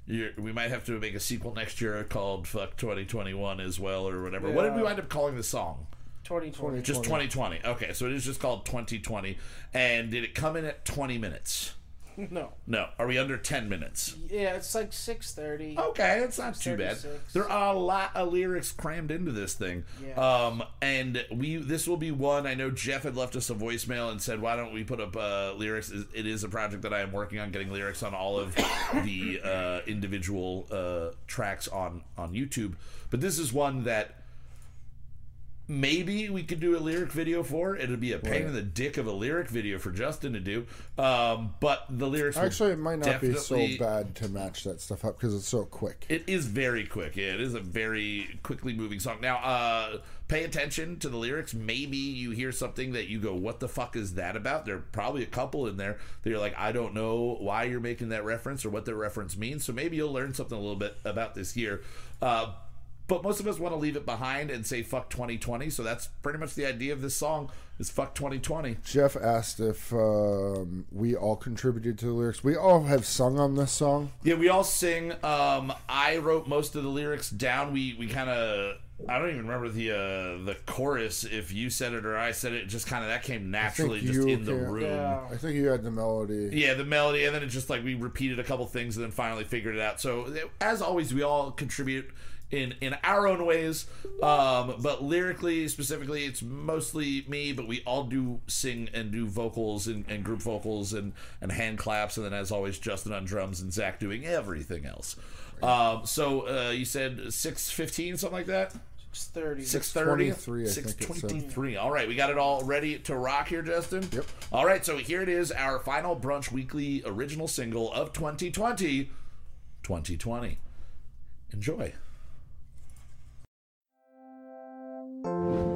you're, we might have to make a sequel next year called "Fuck 2021" as well, or whatever. What did we Yeah. wind up calling the song? 2020. Just 2020. Okay, so it is just called 2020. And did it come in at 20 minutes? No. No. Are we under 10 minutes? Yeah, it's like 6:30. Okay, it's not too bad. 36. There are a lot of lyrics crammed into this thing. Yeah. Um, and we this will be one. I know Jeff had left us a voicemail and said, "Why don't we put up uh, lyrics?" It is a project that I am working on getting lyrics on all of the uh, individual uh, tracks on on YouTube. But this is one that maybe we could do a lyric video for. It'd be a pain in the dick of a lyric video for Justin to do. Um, but the lyrics Actually, it might not be so bad to match that stuff up because it's so quick. it is very quick. Yeah, it is a very quickly moving song. Now, uh, pay attention to the lyrics. Maybe you hear something that you go, "What the fuck is that about?" There are probably a couple in there that you're like, "I don't know why you're making that reference or what that reference means." So maybe you'll learn something a little bit about this year. Uh, but most of us want to leave it behind and say "fuck 2020." So that's pretty much the idea of this song: is "fuck 2020." Jeff asked if um, we all contributed to the lyrics. We all have sung on this song. Yeah, we all sing. Um, I wrote most of the lyrics down. We we kind of I don't even remember the uh, the chorus. If you said it or I said it, just kind of that came naturally just in the can- room. Yeah. I think you had the melody. Yeah, the melody, and then it just like we repeated a couple things, and then finally figured it out. So as always, we all contribute in in our own ways. Um, but lyrically, specifically, it's mostly me. But we all do sing and do vocals and, and group vocals and and hand claps, and then as always, Justin on drums and Zach doing everything else. Um, so uh, you said six fifteen, something like that. 6:30. Six thirty, 6:23, I six think it said. twenty-three. All right, we got it all ready to rock here, Justin. Yep. All right, so here it is, our final brunch weekly original single of 2020, 2020. Enjoy. Mr.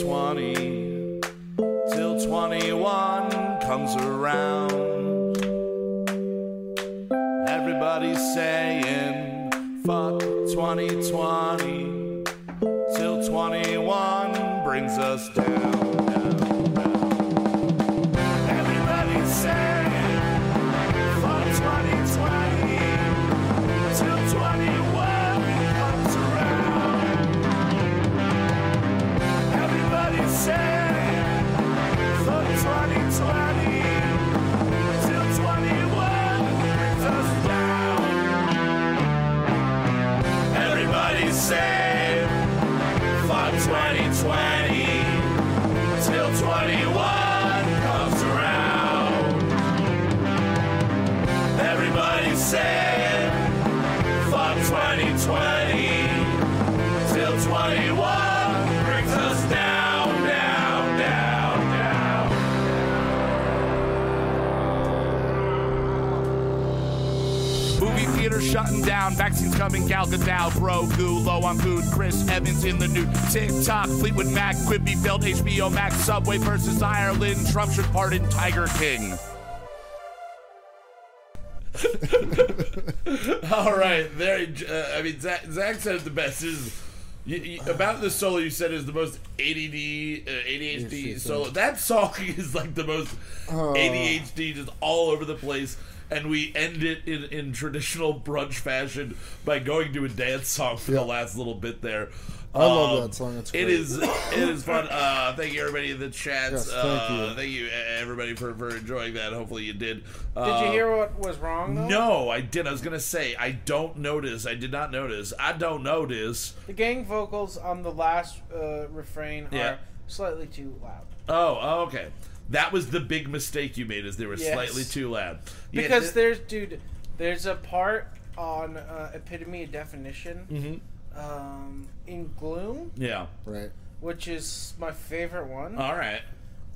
2020 till 21 comes around. Everybody's saying, fuck 2020 till 21 brings us down, shutting down, vaccines coming, Gal Gadot, Grogu, low on food, Chris Evans in the new TikTok, Fleetwood Mac, Quibi, Belt, HBO Max, Subway versus Ireland, Trump should pardon Tiger King. All right, there. Uh, I mean, Zach, Zach said it the best. Is you, you, about the solo you said is the most ADD, uh, ADHD Yes, solo. That song is like the most ADHD, just all over the place. And we end it in, in traditional brunch fashion by going to a dance song for Yeah. the last little bit there. I love Um, that song. It's It great. is it is fun. Uh, thank you everybody in the chats. Yes, thank uh, you. thank you everybody for, for enjoying that. Hopefully you did. Did Uh, you hear what was wrong though? no, I did. I was gonna say I don't notice. I did not notice. I don't notice. The gang vocals on the last uh, refrain Yeah. are slightly too loud. Oh, oh, okay. That was the big mistake you made. Is they were Yes. slightly too loud. Yeah, Because th- there's, dude, there's a part on uh, Epitome of Definition Mm-hmm. um, in Gloom, Yeah. Right. which is my favorite one. All right.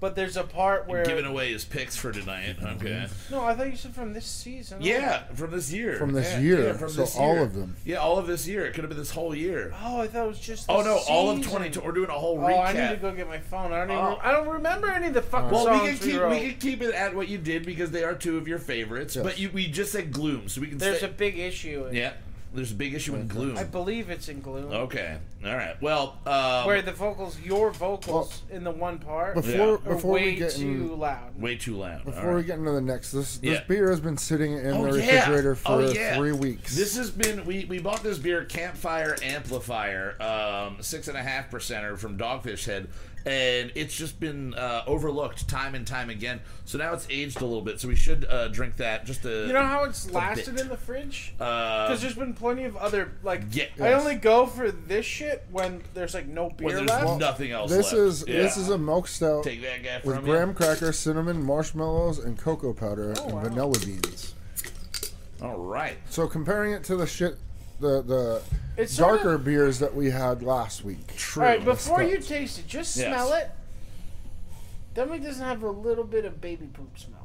But there's a part where Giving away his picks for tonight. Okay. no, I thought you said from this season. Yeah, from this year. From this Yeah, year. yeah, from so this all of them. Yeah, all of this year. It could have been this whole year. Oh, I thought it was just. Oh this no, all of season. 2020. We're doing a whole Oh, recap. I need to go get my phone. I don't even. Oh. I don't remember any of the fucking Well, songs we can keep wrote. we can keep it at what you did because they are two of your favorites. Yes. But you, we just said gloom, so we can. There's stay- a big issue. In, yeah. There's a big issue in gloom. I believe it's in Gloom. Okay. All right. Well, um, Where the vocals, your vocals in the one part, Before Yeah. are before way we get too in, loud. way too loud. before All we get into the next, this this Yeah. beer has been sitting in Oh, the yeah. refrigerator for Oh, yeah. three weeks. This has been we, we bought this beer Campfire Amplifier, um, six and a half percenter from Dogfish Head, and it's just been uh, overlooked time and time again. So now it's aged a little bit. So we should uh, drink that. Just a You know how it's lasted bit. in the fridge? uh, Because there's been plenty of other like. Yeah. I only go for this shit when there's like no when beer there's left. nothing else. this left. is Yeah. this is a milk stout take that guy with from graham cracker, cinnamon, marshmallows, and cocoa powder Oh, and wow. vanilla beans. All right. So comparing it to the shit, the the It's sort darker of- beers that we had last week. True. All right, before you taste it, just Yes. smell it. Tell me doesn't have a little bit of baby poop smell.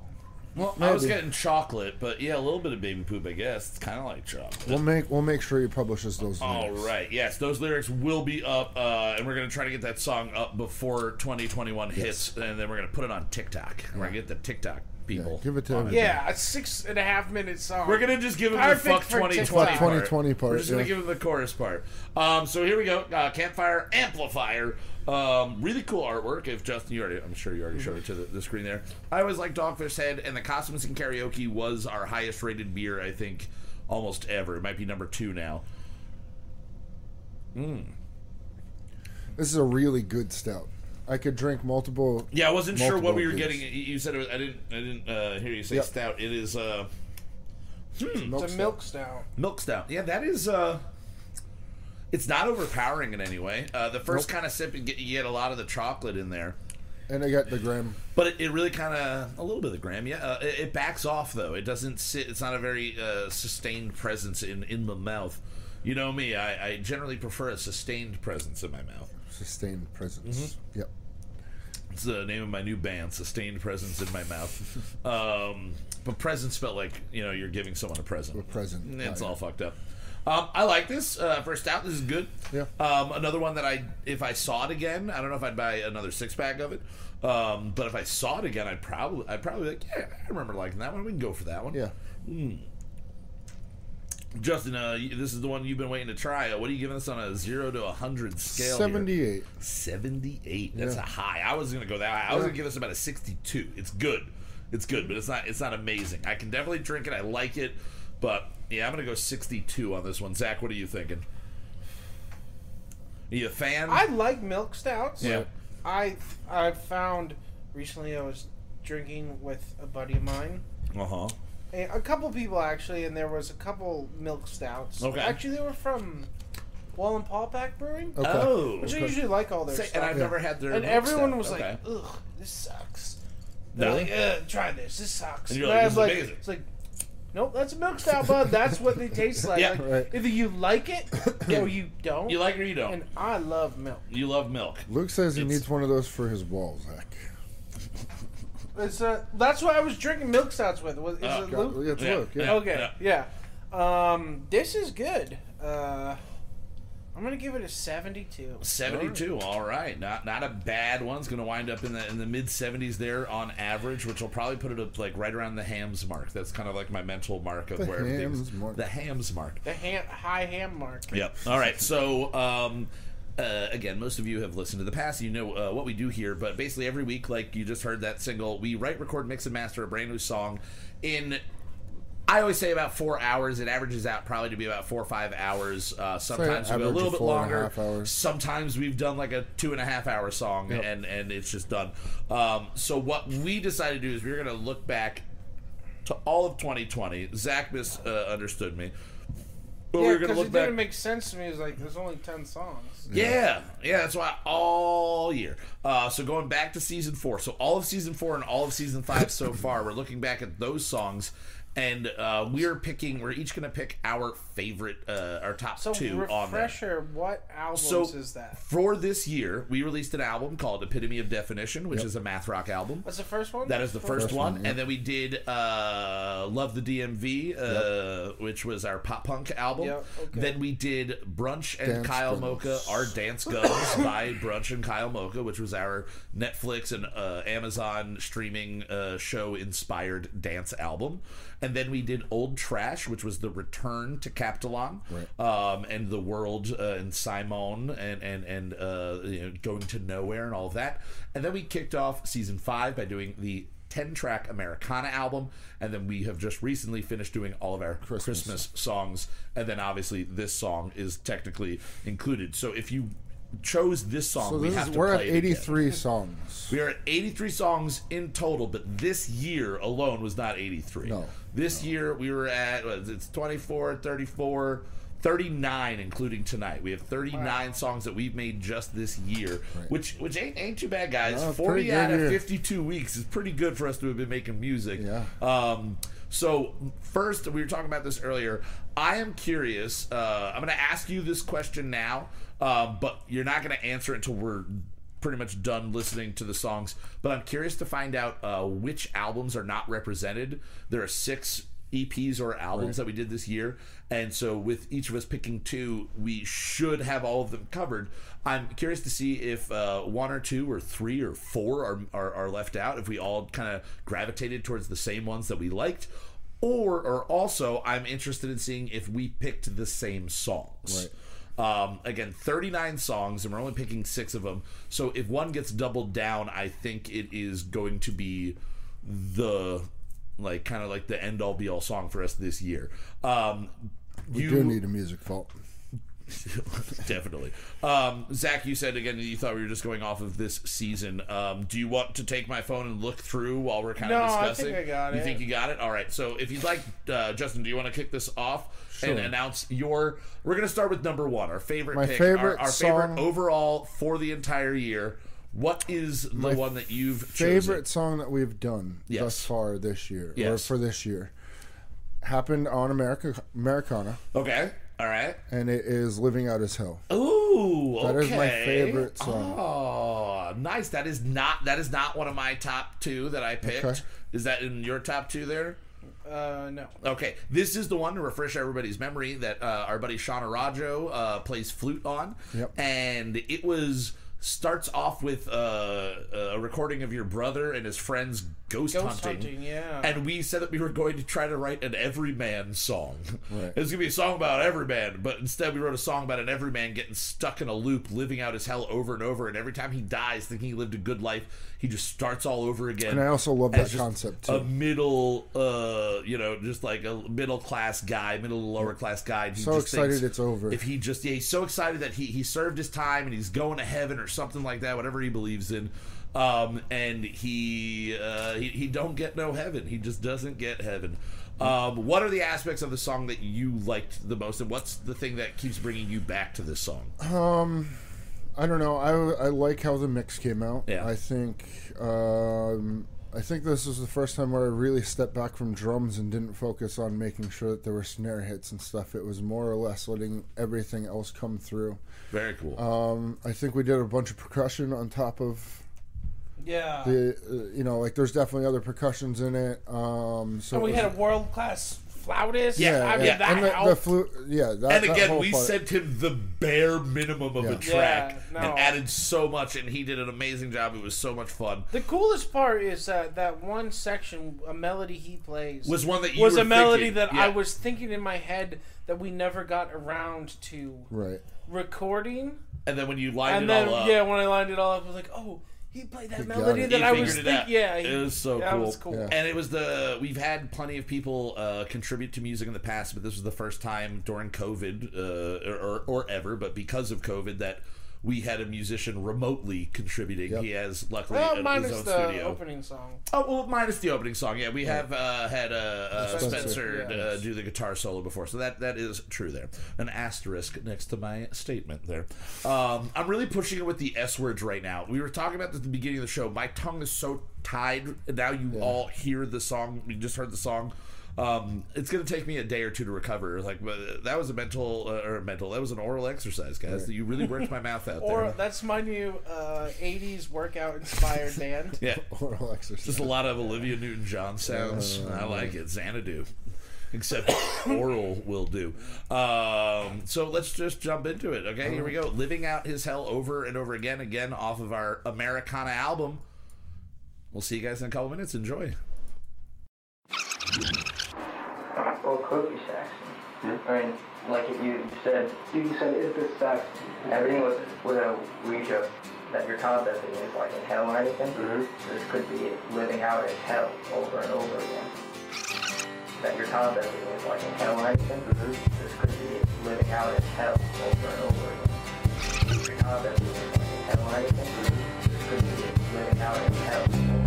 well, I was getting chocolate, but yeah, a little bit of baby poop. I guess it's kind of like chocolate. We'll make we'll make sure he publishes those. All lyrics. right. Yes, those lyrics will be up, uh, and we're gonna try to get that song up before 2021 hits, and then we're gonna put it on TikTok. We're gonna get the TikTok Yeah, people. give it to on him. Yeah, a six and a half minute song. We're gonna just give them Perfect the fuck for 2020 TikTok. part. 2020 part, We're just gonna yeah. give them the chorus part. Um, so here we go. Uh, Campfire amplifier. Um, really cool artwork. If Justin, you already, I'm sure you already showed it to the, the screen there. I always like Dogfish Head, and the Costumes and Karaoke was our highest rated beer, I think, almost ever. It might be number two now. This is a really good stout. I could drink multiple. Yeah, I wasn't sure what we were of getting. You you said it was, I didn't. I didn't uh, hear you say Yep. stout. It is uh, milk it's a stout. milk stout. milk stout. Yeah, that is. Uh, it's not overpowering in any way. Uh, the first Nope. kind of sip, you get, you get a lot of the chocolate in there, and I got the graham. but it, it really kind of a little bit of the gram. Yeah, uh, it, it backs off though. It doesn't sit. It's not a very uh, sustained presence in in the mouth. You know me. I, I generally prefer a sustained presence in my mouth. Sustained presence. Mm-hmm. Yep. It's the name of my new band, Sustained Presence in My Mouth. Um, but presence felt like, you know, you're giving someone a present. A present. It's Oh, all fucked up. Um, I like this uh, for a stout. This is good. Yeah. Um, another one that I, if I saw it again, I don't know if I'd buy another six pack of it. Um, but if I saw it again, I'd probably, I'd probably be like, yeah, I remember liking that one. We can go for that one. Yeah. Justin, uh, this is the one you've been waiting to try. Uh, What are you giving us on a zero to a hundred scale? here? Seventy-eight. 78 that's Yeah. a high i was gonna go that high i was Yeah. gonna give this about a 62 it's good it's good but it's not it's not amazing i can definitely drink it i like it but yeah i'm gonna go 62 on this one zach what are you thinking are you a fan I like milk stouts. Yeah. I I found recently I was drinking with a buddy of mine. uh-huh A, a couple people actually, and there was a couple milk stouts. Okay. Actually, they were from Wallenpaupack Brewing, Okay. oh which I usually like all their Say- stuff. and i've Yeah. never had their and milk everyone stout. was Okay. like, "Ugh, this sucks." No? Like, "Ugh, try this. This sucks." And you're like, I'm "This is like, amazing." It's like, nope, that's a milk stout, bud. That's what they taste like. Yeah. Like, Right. Either you like it or you don't. you like it or you don't and I love milk. you love milk Luke says he It's- needs one of those for his walls, Zach. It's uh, that's what I was drinking milk stouts with. Was is Oh, it God, Luke? It's Yeah. Luke. Yeah. Yeah. Okay, yeah. Um, this is good. Uh, I'm gonna give it a 72. 72 all right not not a bad one it's going to wind up in the in the mid 70s there on average which will probably put it up like right around the Hamm's mark that's kind of like my mental mark of The where everything's Hamm's mark. the Hamm's mark The ham, high ham mark. Yep. All right. So, um, uh, again, most of you have listened to the past. You know uh, what we do here, but basically every week, like you just heard that single, we write, record, mix, and master a brand new song in. I always say about four hours. It averages out probably to be about four or five hours. Uh, sometimes we go a average little of bit four and a longer. half hours. Sometimes we've done like a two and a half hour song, Yep. and and it's just done. Um, so what we decided to do is we we're going to look back to all of 2020. Zach misunderstood me. But we Yeah, going to because look it back. didn't make sense to me. It's like there's only 10 songs. Yeah, yeah, that's why all year. Uh, so going back to season four, so all of season four and all of season five so far, we're looking back at those songs, and uh, we're picking. We're each gonna pick our favorite, uh, our top So two on there. refresher, what albums So is that? for this year, we released an album called Epitome of Definition, which is a math rock album. What's the first one? That is the first, First one, one, yeah. and then we did uh, "Love the DMV," uh, which was our pop punk album. Yep, okay. Then we did "Brunch and Dance Kyle Guns. Mocha," our dance guns by Brunch and Kyle Mocha, which was our Netflix and uh, Amazon streaming uh, show inspired dance album. And then we did "Old Trash," which was the return to Captalon Right. um, and the world uh, and Simon and and and uh, you know, going to nowhere and all of that. And then we kicked off season five by doing the 10 track Americana album. And then we have just recently finished doing all of our Christmas. Christmas. songs. And then obviously this song is technically included. So if you chose this song, So we this have is, to we're at play it again. 83 songs. We are at 83 songs in total, but this year alone was not 83. No. This year we were at, what is it, it's 24, 34, 39, including tonight. We have 39 songs that we've made just this year, which which ain't, ain't too bad, guys. No, 40 out of year. 52 weeks is pretty good for us to have been making music. Yeah. Um, so first, we were talking about this earlier. I am curious. Uh, I'm going to ask you this question now, uh, but you're not going to answer it until we're pretty much done listening to the songs. But I'm curious to find out uh, which albums are not represented. There are six EPs or albums that we did this year, and so with each of us picking two, we should have all of them covered. I'm curious to see if uh, one or two or three or four are, are, are left out. If we all kind of gravitated towards the same ones that we liked, or or also I'm interested in seeing if we picked the same songs. Um, again, 39 songs, and we're only picking six of them. So if one gets doubled down, I think it is going to be the like kind of like the end all be all song for us this year. Um, We you do need a music vault. definitely. Um, Zach, you said again you thought we were just going off of this season. Um, do you want to take my phone and look through while we're kind of No, of I discussing? think I got you it. think you got it? All right. So if you'd like, uh, Justin, do you want to kick this off and announce your? We're going to start with number one, our favorite My pick, favorite our, our song- favorite overall for the entire year. What is the My one that you've Favorite chosen? song that we've done Yes. thus far this year, or for this year, happened on America Americana, Okay. All right. and it is "Living Out as Hell." Ooh, That okay. is my favorite song. Oh, nice. That is not that is not one of my top two that I picked. Okay. Is that in your top two there? Uh, no. Okay, this is the one to refresh everybody's memory that uh, our buddy Sean Arajo uh, plays flute on, Yep. and it was starts off with uh, a recording of your brother and his friends ghost, Ghost hunting. hunting, yeah. And we said that we were going to try to write an everyman song. Right. It was gonna be a song about everyman, but instead we wrote a song about an everyman getting stuck in a loop, living out his hell over and over, and every time he dies, thinking he lived a good life, he just starts all over again. And I also love that concept A middle, uh, you know, just like a middle class guy, middle to lower class guy. and he So just excited it's over. If he just, yeah, he's so excited that he he served his time and he's going to heaven or something like that, whatever he believes in. Um, and he, uh, he he don't get no heaven. He just doesn't get heaven. Um, what are the aspects of the song that you liked the most, and what's the thing that keeps bringing you back to this song? I don't know. I, I like how the mix came out. Yeah. I think um, I think this is the first time where I really stepped back from drums and didn't focus on making sure that there were snare hits and stuff. It was more or less letting everything else come through. Very cool. Um, I think we did a bunch of percussion on top of Yeah. the, uh, you know, like there's definitely other percussions in it. Um, so and we had a world class flautist. Yeah, I mean yeah. that and the, the helped. flute, yeah. That, and that again, whole we part- sent him the bare minimum of a track Yeah, no. and added so much, and he did an amazing job. It was so much fun. The coolest part is that that one section, a melody he plays, Was one that you was were a melody thinking, that yeah. I was thinking in my head that we never got around to right. recording. And then when you lined And it then all up, yeah, when I lined it all up, I was like, oh, he played that He melody that he I was thinking. Yeah, he- it was so that cool. was cool. Yeah. And it was the we've had plenty of people uh, contribute to music in the past, but this was the first time during COVID uh, or, or ever, but because of COVID that we had a musician remotely contributing. Yep. He has luckily Well, minus his own the studio. opening song. Oh well, minus the opening song. Yeah, we have uh, had uh, uh, Spencer, Spencer, yeah. uh, do the guitar solo before, so that that is true. There, an asterisk next to my statement. There, um, I'm really pushing it with the S words right now. We were talking about this at the beginning of the show. My tongue is so tied. and Now you all hear the song. You just heard the song. Um, it's going to take me a day or two to recover. Like but that was a mental uh, or mental. That was an oral exercise, guys. You really worked my mouth out Or there. that's my new uh, '80s workout inspired band. Yeah, Oral exercise. just a lot of Olivia Newton-John sounds. I like it. Xanadu. Except oral will do. Um, so let's just jump into it. Okay, here we go. Living out his hell over and over again, again off of our Americana album. We'll see you guys in a couple minutes. Enjoy. Well, cookie sex. Hmm? I mean, like you said, you said is this sex? Everything with with a Ouija that you're concepting is like in hell or anything. Mm-hmm. This could be living out as hell over and over again. That you're concepting is like in hell or anything. Mm-hmm. This could be living out as hell over and over again. You're concepting is like in hell or anything. Mm-hmm. This could be living out as hell over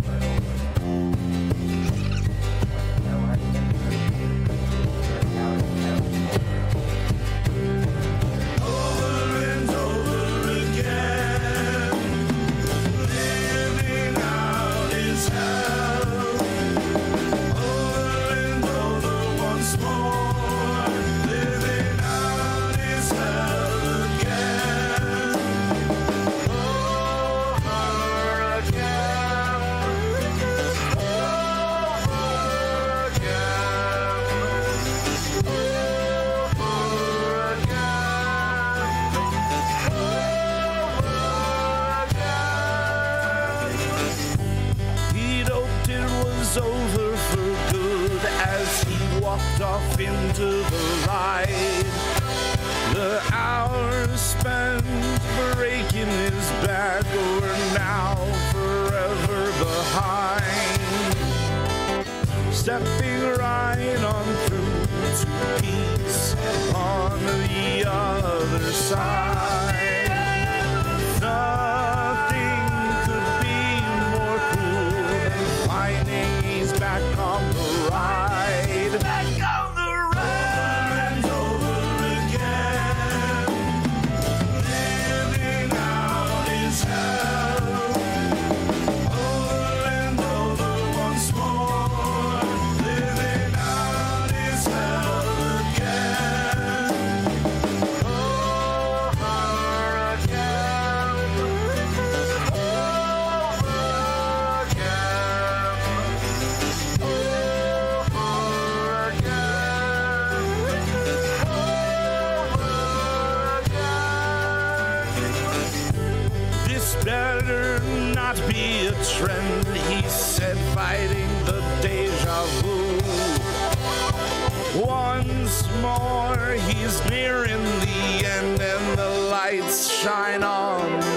said, fighting the deja vu. Once more, he's nearing the end, and the lights shine on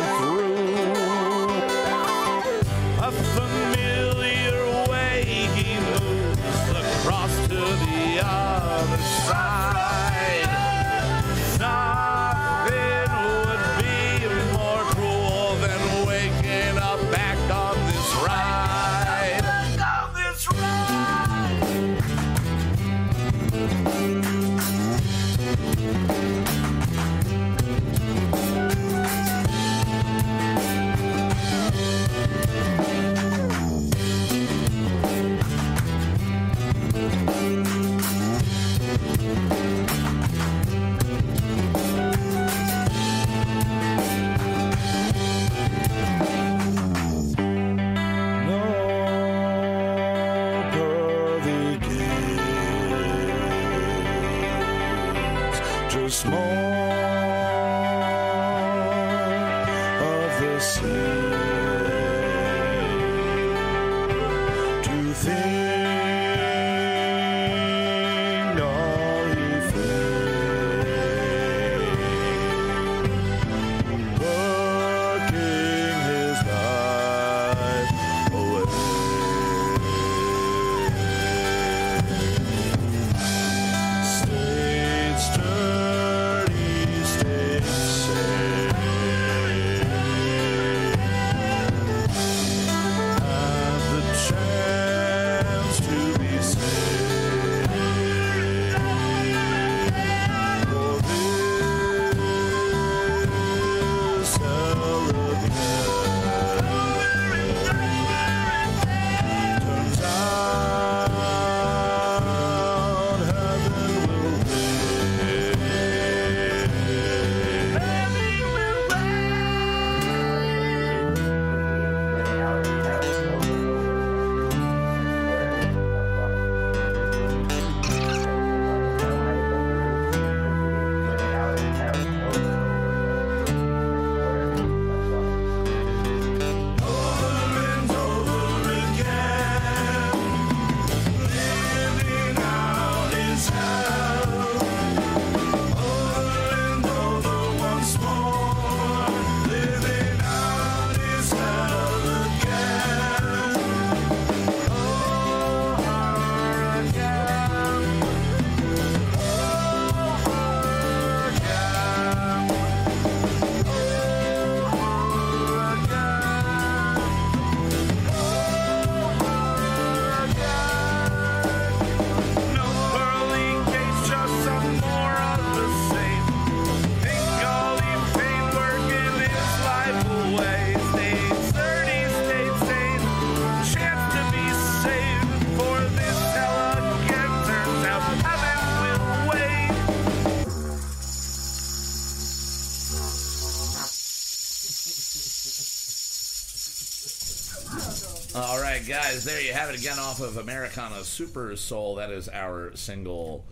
again off of Americana Super Soul. That is our single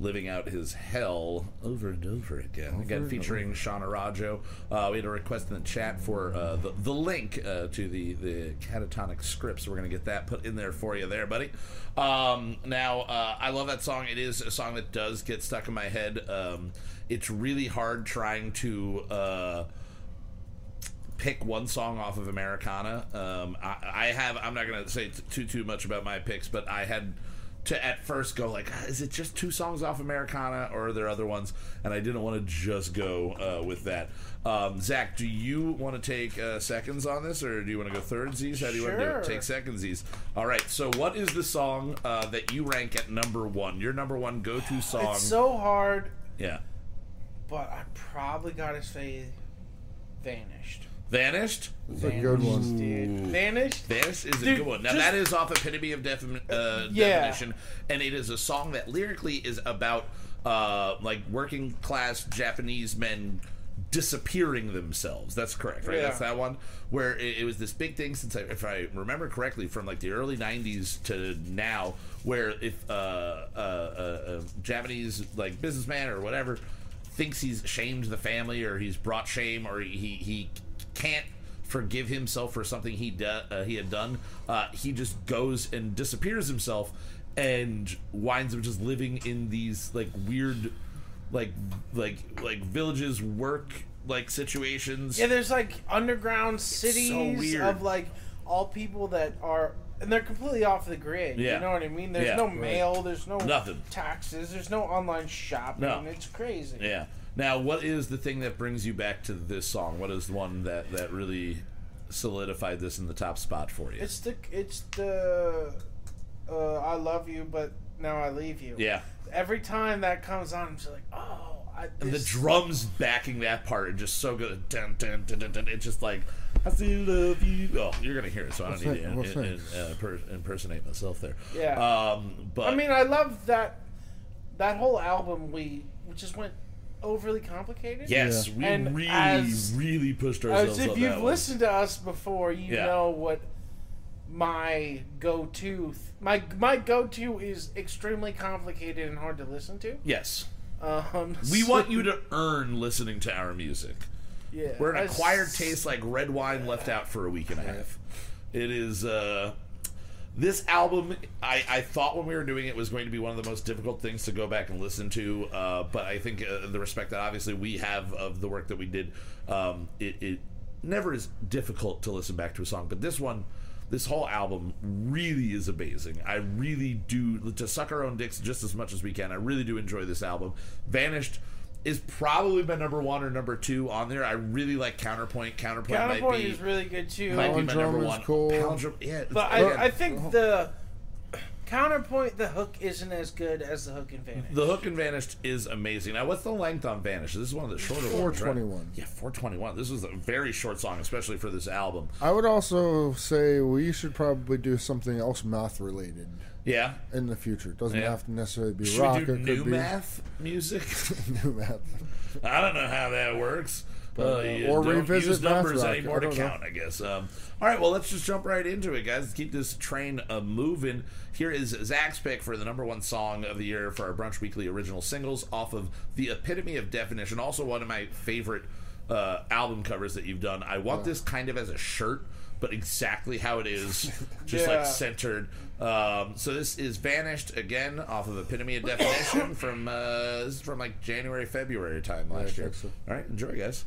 living out his hell over and over again. again, featuring Sean Rajo. Uh, we had a request in the chat for uh, the, the link uh, to the, the catatonic scripts. We're going to get that put in there for you there, buddy. Um, now, uh, I love that song. It is a song that does get stuck in my head. Um, it's really hard trying to uh, pick one song off of Americana. Um, I, I have. I'm not gonna say t- too too much about my picks, but I had to at first go like, "Ah, is it just two songs off Americana, or are there other ones? And I didn't want to just go uh, with that. Um, Zach, do you want to take uh, seconds on this, or do you want to go thirdsies? How do you want to do Sure. it? Take secondsies. All right. So, what is the song uh, that you rank at number one? Your number one go-to song? It's so hard, yeah. but I probably gotta say, Vanished. Vanished. It's a good one. Vanished, dude. Vanished. This is a good one. Now just- that is off Epitome of Defin- uh, Yeah. Definition, and it is a song that lyrically is about uh, like working class Japanese men disappearing themselves. That's correct, right? Yeah. That's that one where it, it was this big thing since I, if I remember correctly, from like the early '90s to now, where if uh, uh, uh, a Japanese like businessman or whatever thinks he's shamed the family or he's brought shame or he he can't forgive himself for something he do, uh, he had done, uh, he just goes and disappears himself and winds up just living in these like weird, like like like villages work like situations. Yeah, there's like underground so cities weird. of like all people that are and they're completely off the grid. Yeah. You know what I mean? There's Yeah. no Right. mail, there's no Nothing. taxes, there's no online shopping. No. It's crazy. Yeah. Now, what is the thing that brings you back to this song? What is the one that that really solidified this in the top spot for you? It's the it's the uh, I love you, but now I leave you. yeah. Every time that comes on, I'm just like, oh, I, And the drums backing that part are just so good. Dun, dun, dun, dun, dun. It's just like I still love you. Oh, you're gonna hear it, so I don't Well, need to thank- in, well, in, uh, per, impersonate myself there. Yeah. Um, but I mean, I love that that whole album. We we just went overly complicated. yes, Yeah. we And really, as- really pushed ourselves. As if on you've that one. listened to us before, you Yeah. know what my go-to my my go-to is extremely complicated and hard to listen to. Yes, Um, we so- want you to earn listening to our music. Yeah, We're an I- acquired taste like red wine left out for a week and a half. It is uh this album I, I thought when we were doing it was going to be one of the most difficult things to go back and listen to uh, but i think uh, the respect that obviously we have of the work that we did um, it, it never is difficult to listen back to a song but this one this whole album really is amazing. I really do to suck our own dicks just as much as we can. I really do enjoy this album. Vanished is probably my number one or number two on there. I really like Counterpoint. Counterpoint, Counterpoint might be is really good too. might be my number one. cool. Palindrome, yeah, But I, I think oh. the counterpoint, the hook isn't as good as the hook in Vanished. the hook and Vanished is amazing. Now, what's the length on Vanished? This is one of the shorter ones. right? 421. Yeah, four twenty one. This was a very short song, especially for this album. I would also say we should probably do something else math related Yeah. in the future. It doesn't Yeah. have to necessarily be Should rock. we do it new could be math music? new math. I don't know how that works. But, Uh, you or don't revisit use numbers Rock. anymore I to don't know. count, I guess. Um, all right, well, let's just jump right into it, guys. Let's keep this train uh, moving. Here is Zach's pick for the number one song of the year for our Brunch Weekly original singles off of The Epitome of Definition. Also, one of my favorite uh, album covers that you've done. I want this kind of as a shirt, but exactly how it is, just Yeah. like centered. Um, so this is Vanished again off of Epitome of Definition from uh, this is from like January, February time last year. so. All right, enjoy, guys.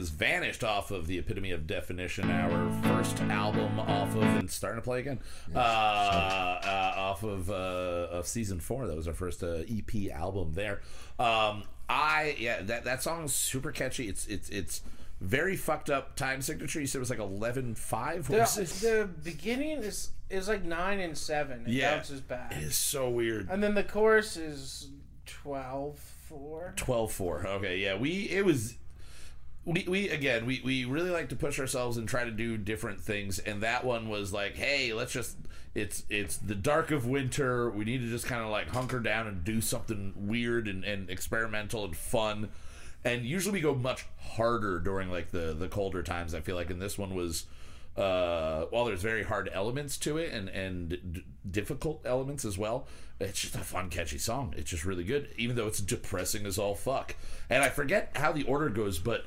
Is Vanished off of the Epitome of Definition, our first album off of, and starting to play again, uh, uh, off of, uh, of season four. That was our first uh, EP album there. Um, I, yeah, that, that song is super catchy. It's, it's, it's, very fucked up time signature. You said it was like 11 5. What was The, the beginning is is like nine and seven. It Yeah. bounces back, It is so weird. and then the chorus is twelve four. 12 4 okay yeah we it was we, we again we, we really like to push ourselves and try to do different things and that one was like hey let's just it's it's the dark of winter. We need to just kind of like hunker down and do something weird and, and experimental and fun. And usually we go much harder during like the the colder times i feel like and this one was uh while there's very hard elements to it and and d- difficult elements as well it's just a fun catchy song. It's just really good even though it's depressing as all fuck. And i forget how the order goes but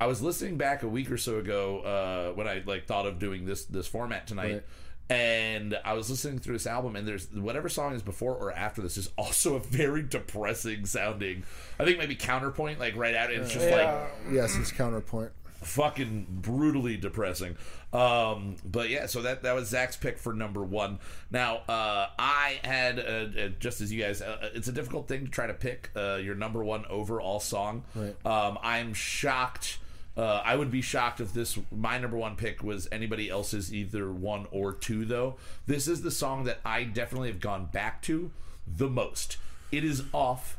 I was listening back a week or so ago uh, when I like thought of doing this this format tonight, Right. and I was listening through this album, and there's whatever song is before or after this is also a very depressing sounding. I think maybe counterpoint like right out. It's just like Yes, it's counterpoint. fucking brutally depressing. Um, but yeah, so that that was Zach's pick for number one. Now, uh, I had uh, uh, just as you guys, uh, it's a difficult thing to try to pick uh, your number one overall song. Right. Um, I'm shocked. Uh, I would be shocked if this my number one pick was anybody else's either one or two though. This is the song that I definitely have gone back to the most. It is off.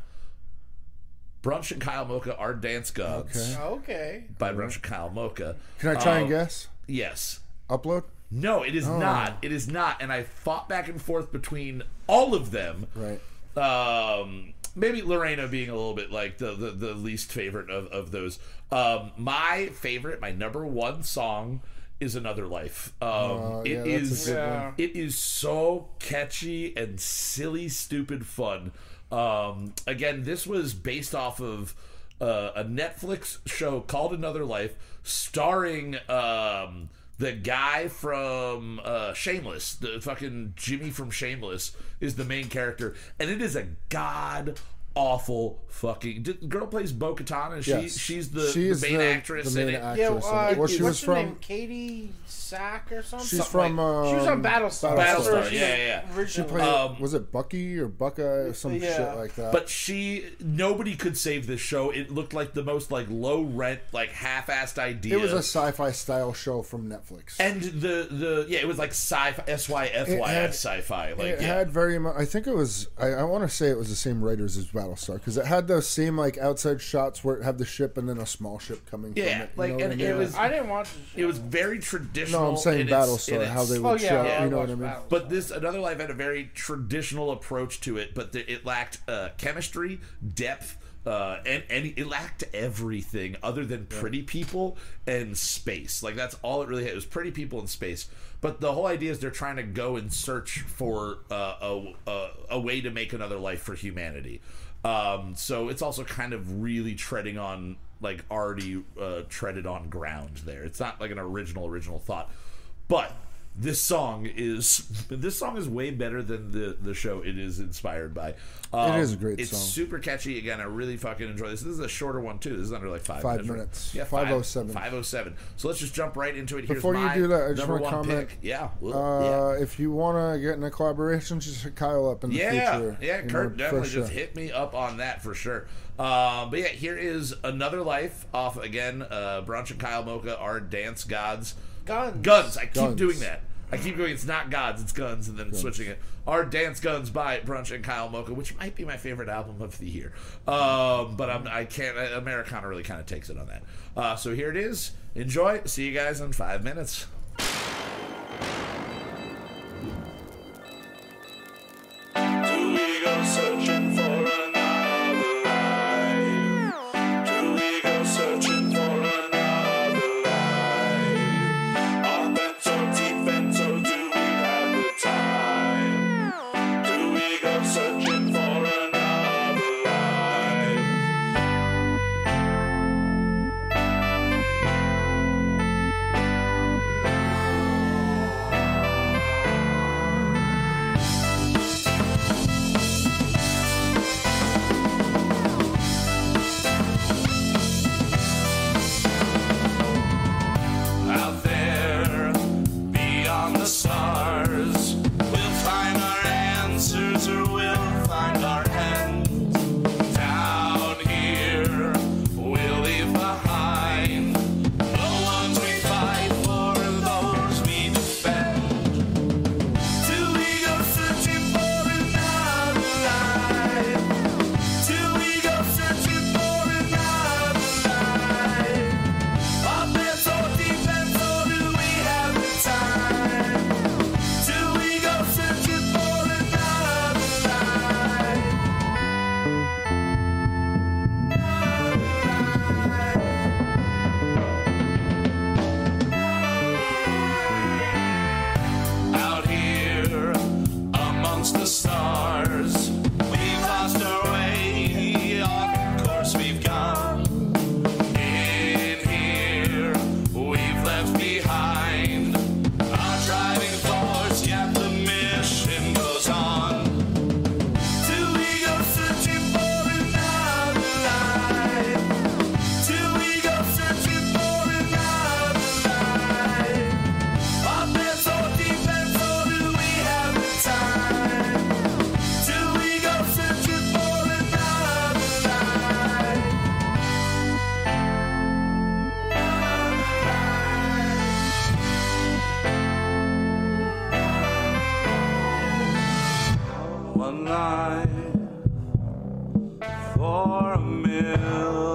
Brunch and Kyle Mocha are dance gods Okay. okay. by Brunch and Kyle Mocha. Can I try and Um, guess? Yes. Upload? No, it is Oh. not. It is not. And I fought back and forth between all of them. Right. Um, maybe Lorena being a little bit like the the, the least favorite of, of those. Um, my favorite, my number one song is Another Life. Um, uh, it yeah, is yeah. it is so catchy and silly, stupid fun. Um, again, this was based off of uh, a Netflix show called Another Life, starring um, the guy from uh, Shameless, the fucking Jimmy from Shameless, is the main character, and it is a god awful fucking. The girl plays Bo Katana. She Yes. she's the, She's the main the- actress the main in it. act- Yeah, Actress, uh, and- well, she what's was from- name? Katie Sack or something. She's Something from. Um, she was on Battlestar. Battlestar, That's where yeah, yeah, yeah. She played. Um, was it Bucky or Buckeye or some Yeah. shit like that? But she, nobody could save this show. It looked like the most like low rent, like half-assed idea. it was a sci-fi style show from Netflix. and the the yeah, it was like sci-fi, S Y F It had- sci-fi. Like it yeah. had very much. I think it was. I, I want to say it was the same writers as Battlestar because it had those same like outside shots where it had the ship and then a small ship coming Yeah, from it. you like, know what and I mean? it was- I didn't watch it was very traditional. No, I'm saying in its- Battlestar. its- how they would Oh yeah, show. I you know what I watched mean? Battlestar. But this Another Life had a very traditional approach to it, but the, it lacked uh, chemistry, depth, uh, and and it lacked everything other than pretty people and space. Like that's all it really had. It was pretty people and space. But the whole idea is they're trying to go and search for uh, a, a a way to make another life for humanity. Um, so it's also kind of really treading on like already uh, treaded on ground there. It's not like an original original thought, but this song is this song is way better than the the show it is inspired by. Um, is a great it's song. super catchy. Again, I really fucking enjoy this. This is a shorter one too. This is under like five, Five minutes. minutes. Yeah, 507. Five oh seven. So let's just jump right into it. Before you do that, I just wanna one comment, pick. Yeah, well, Uh, yeah. If you want to get in a collaboration, just hit Kyle up in the Yeah, future. yeah, you Kurt know, definitely sure. just hit me up on that for sure. Um, but yeah, here is another life off again. Uh, Brunch and Kyle Mocha are dance gods. Guns. Guns. I keep Guns. doing that. I keep going. It's not gods. It's guns, and then switching it. Our dance guns by Brunch and Kyle Mocha, which might be my favorite album of the year. Um, but I'm, I can't. Americana really kind of takes it on that. Uh, so here it is. Enjoy. See you guys in five minutes. Do we go searching for a million.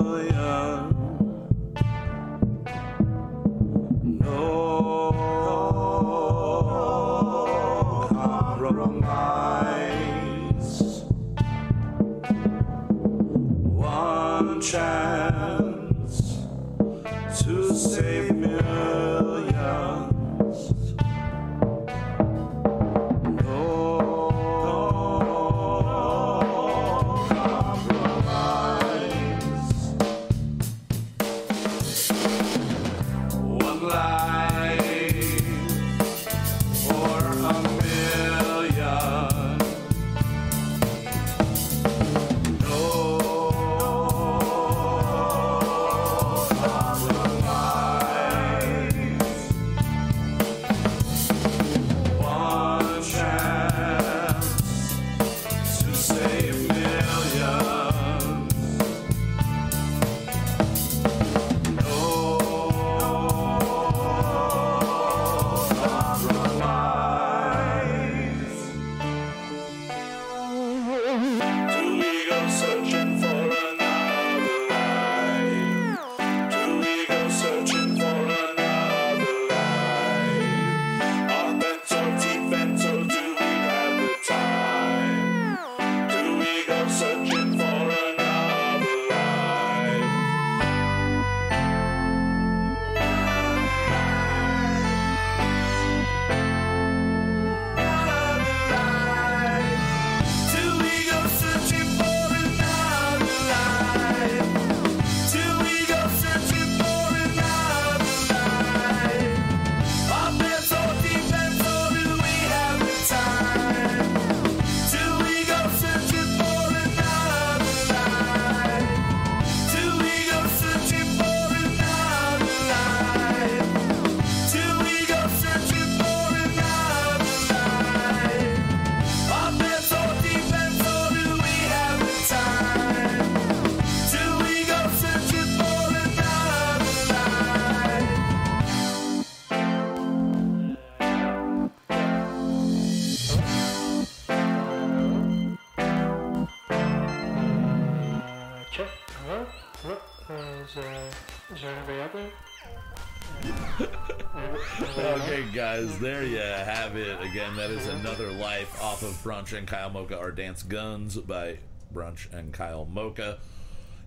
Brunch and Kyle Mocha are Dance Guns by Brunch and Kyle Mocha.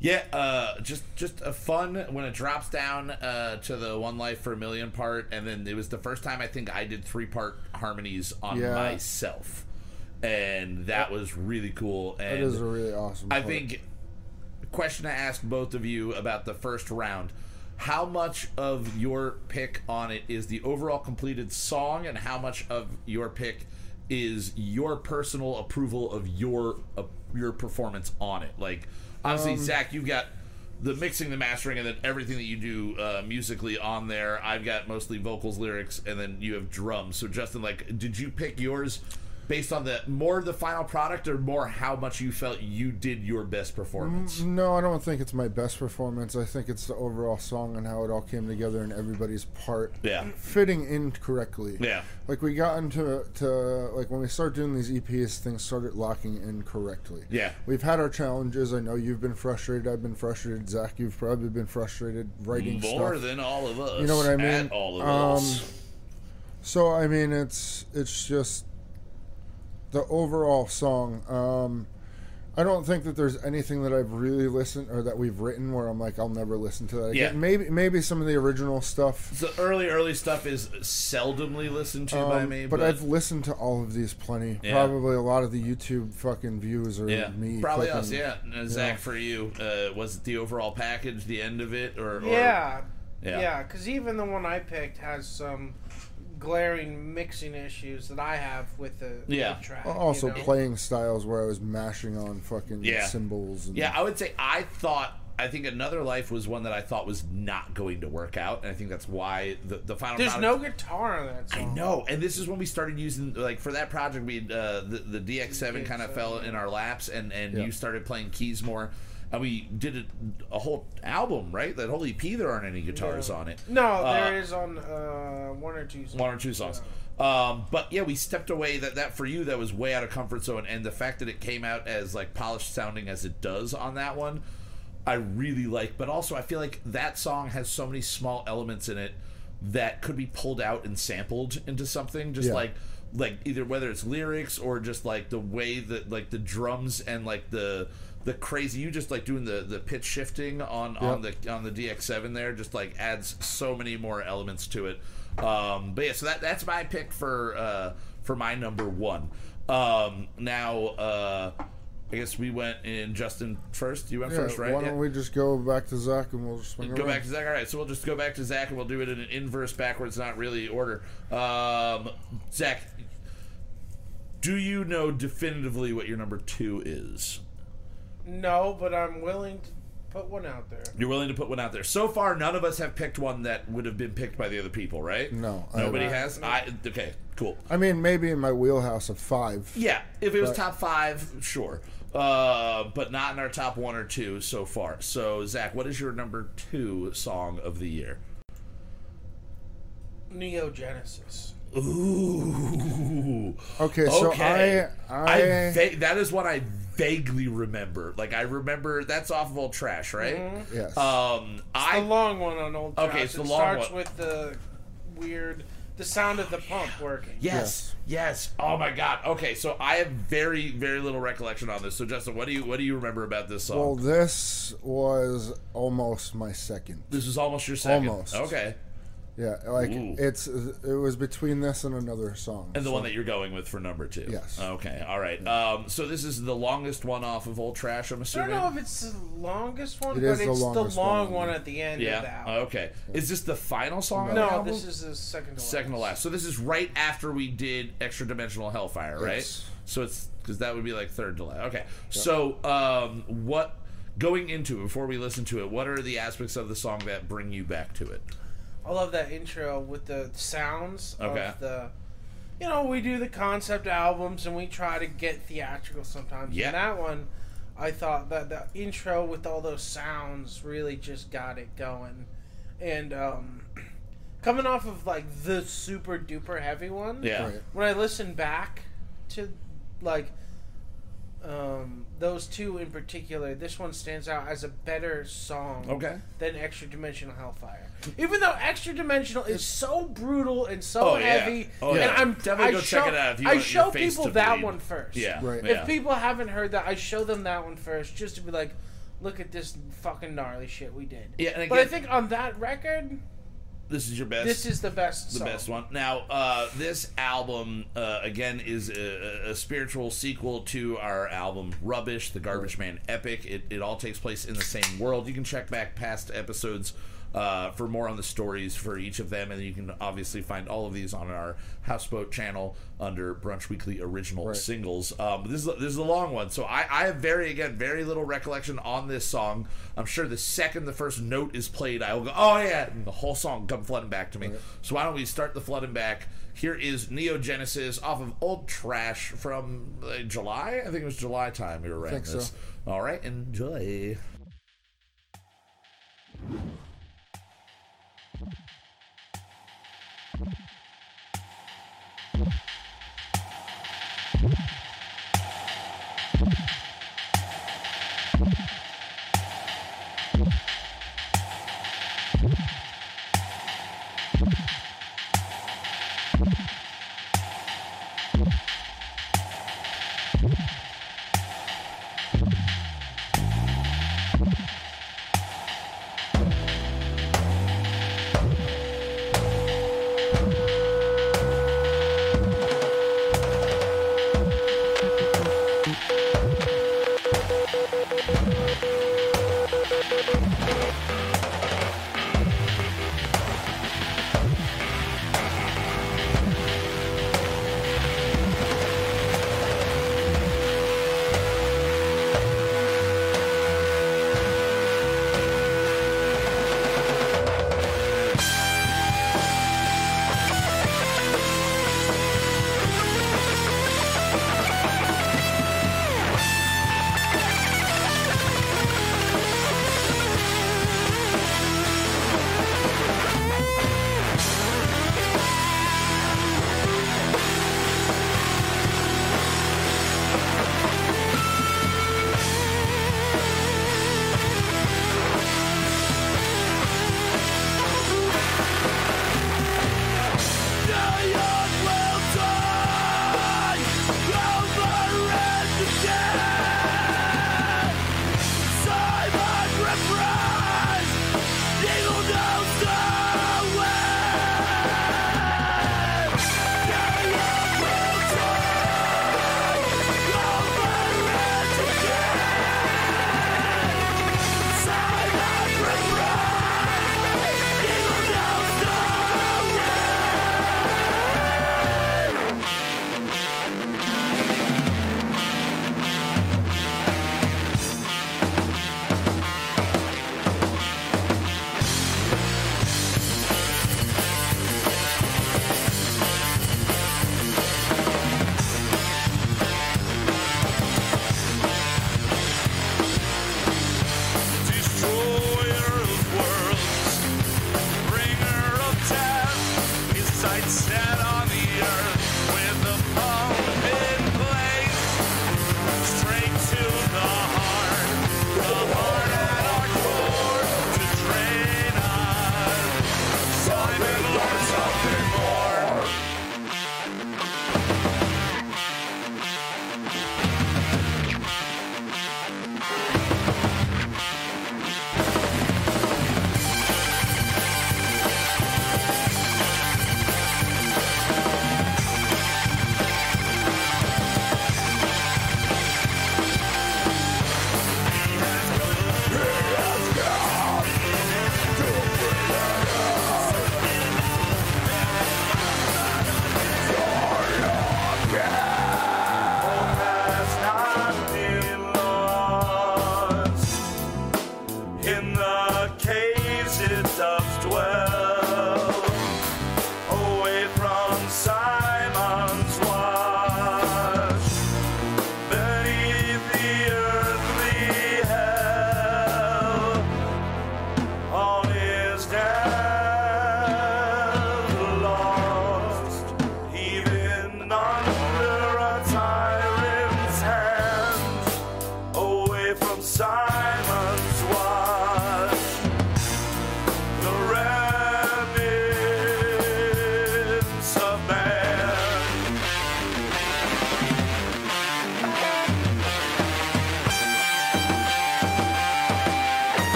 Yeah, uh, just just a fun when it drops down uh, to the one life for a million part, and then it was the first time I think I did three part harmonies on Yeah. myself, and that was really cool. And That is a really awesome. I part. think question to ask both of you about the first round. How much of your pick on it is the overall completed song, and how much of your pick is your personal approval of your uh, your performance on it? Like, obviously, Zach, you've got the mixing, the mastering, and then everything that you do uh, musically on there. I've got mostly vocals, lyrics, and then you have drums. So, Justin, like, did you pick yours based on the more the final product, or more how much you felt you did your best performance? No, I don't think it's my best performance. I think it's the overall song and how it all came together and everybody's part Yeah. fitting in correctly. Yeah. Like we got into to like when we started doing these EPs, things started locking in correctly. Yeah. We've had our challenges. I know you've been frustrated. I've been frustrated. Zach, you've probably been frustrated writing More stuff. than all of us. You know what I mean? At all of Um, us. So I mean, it's it's just the overall song. Um, I don't think that there's anything that I've really listened or that we've written where I'm like, I'll never listen to that again. Yeah. Maybe maybe some of the original stuff. The early, early stuff is seldomly listened to by um, me, but, but, I've listened to all of these plenty. Yeah. Probably a lot of the YouTube fucking views are yeah, me. probably clicking. us. Yeah, Uh, Zach, for you, uh, was it the overall package, the end of it, or, or Yeah, Yeah. yeah, because even the one I picked has some glaring mixing issues that I have with the Yeah. track. Also, you know? playing styles where I was mashing on fucking Yeah. cymbals. And, Yeah, I would say I thought. I think another life was one that I thought was not going to work out, and I think that's why the the final. There's product- no guitar on that I know, and this is when we started using like for that project. We uh, the the DX7 kind of fell in our laps, and and Yeah. you started playing keys more, and we did a, a whole album, right? That whole EP. There aren't any guitars No. on it. No, Uh, there is on uh, one or two songs. one or two songs. Um, but yeah, we stepped away. That that for you, that was way out of comfort zone, and the fact that it came out as like polished sounding as it does on that one, I really like. But also, I feel like that song has so many small elements in it that could be pulled out and sampled into something. Just Yeah. like like either whether it's lyrics or just like the way that like the drums and like the the crazy you just like doing the the pitch shifting on on the on the DX7 there just like adds so many more elements to it. Um, but yeah, so that that's my pick for uh, for my number one. Um, now uh, I guess we went in Justin first. You went Yeah, first, right? Why don't we just go back to Zach and we'll just swing Go around. back to Zach. All right, so we'll just go back to Zach and we'll do it in an inverse, backwards, not really order. Um, Zach, do you know definitively what your number two is? No, but I'm willing to put one out there. You're willing to put one out there. So far, none of us have picked one that would have been picked by the other people, right? No, nobody haven't. has. I okay, cool. I mean, maybe in my wheelhouse of five. Yeah, if it was top five, sure, uh, but not in our top one or two so far. So, Zach, what is your number two song of the year? Neo Genesis. Ooh. Okay, so Okay. I, I, va- that is what I vaguely remember. Like I remember that's off of Old Trash, right? yes. Um, the I long one on Old Okay, Trash. it's the it long starts one. with the weird, the sound of the pump working. yes, yes. Oh my god. Okay, so I have very, very little recollection on this. So Justin, what do you what do you remember about this song? well, this was almost my second. this is almost your second. Almost. Okay, Yeah, like Ooh. it's it was between this and another song. and the so- one that you're going with for number two. Yes. Okay. All right. Um, so this is the longest one off of Old Trash. I'm assuming. I don't know if it's the longest one, It but is the it's the long one. one at the end of the Yeah. album. Okay. Is this the final song? on the no, this is the second to last. second to last. So this is right after we did Extra Dimensional Hellfire, right? Yes. So it's because that would be like third to last. Okay. So um, what going into it before we listen to it? What are the aspects of the song that bring you back to it? I love that intro with the sounds Okay. of the. You know, we do the concept albums and we try to get theatrical sometimes. Yeah. And that one, I thought that the intro with all those sounds really just got it going. And um, coming off of like the super duper heavy one, Yeah. Right. when I listen back to like um, the those two in particular, this one stands out as a better song Okay. than Extra Dimensional Hellfire. Even though Extra Dimensional is so brutal and so Oh, yeah. heavy, Oh, and yeah. I'm Definitely I go show, check it out if you I want your show face people to that bleed. one first. Yeah. Right. yeah. If people haven't heard that, I show them that one first, just to be like, look at this fucking gnarly shit we did. Yeah, and but I think on that record, this is your best. this is the best. the song. best one. Now, uh, this album uh, again is a, a spiritual sequel to our album Rubbish, the Garbage Man Epic. It, it all takes place in the same world. You can check back past episodes uh, for more on the stories for each of them, and you can obviously find all of these on our Houseboat channel under Brunch Weekly Original Right. Singles. Um, this is a, this is a long one, so I, I have very again very little recollection on this song. I'm sure the second the first note is played, I will go, oh yeah, and the whole song come flooding back to me. So why don't we start the flooding back? Here is Neo Genesis off of Old Trash from uh, July. I think it was July time we were writing think so. this. All right, enjoy. Destroyer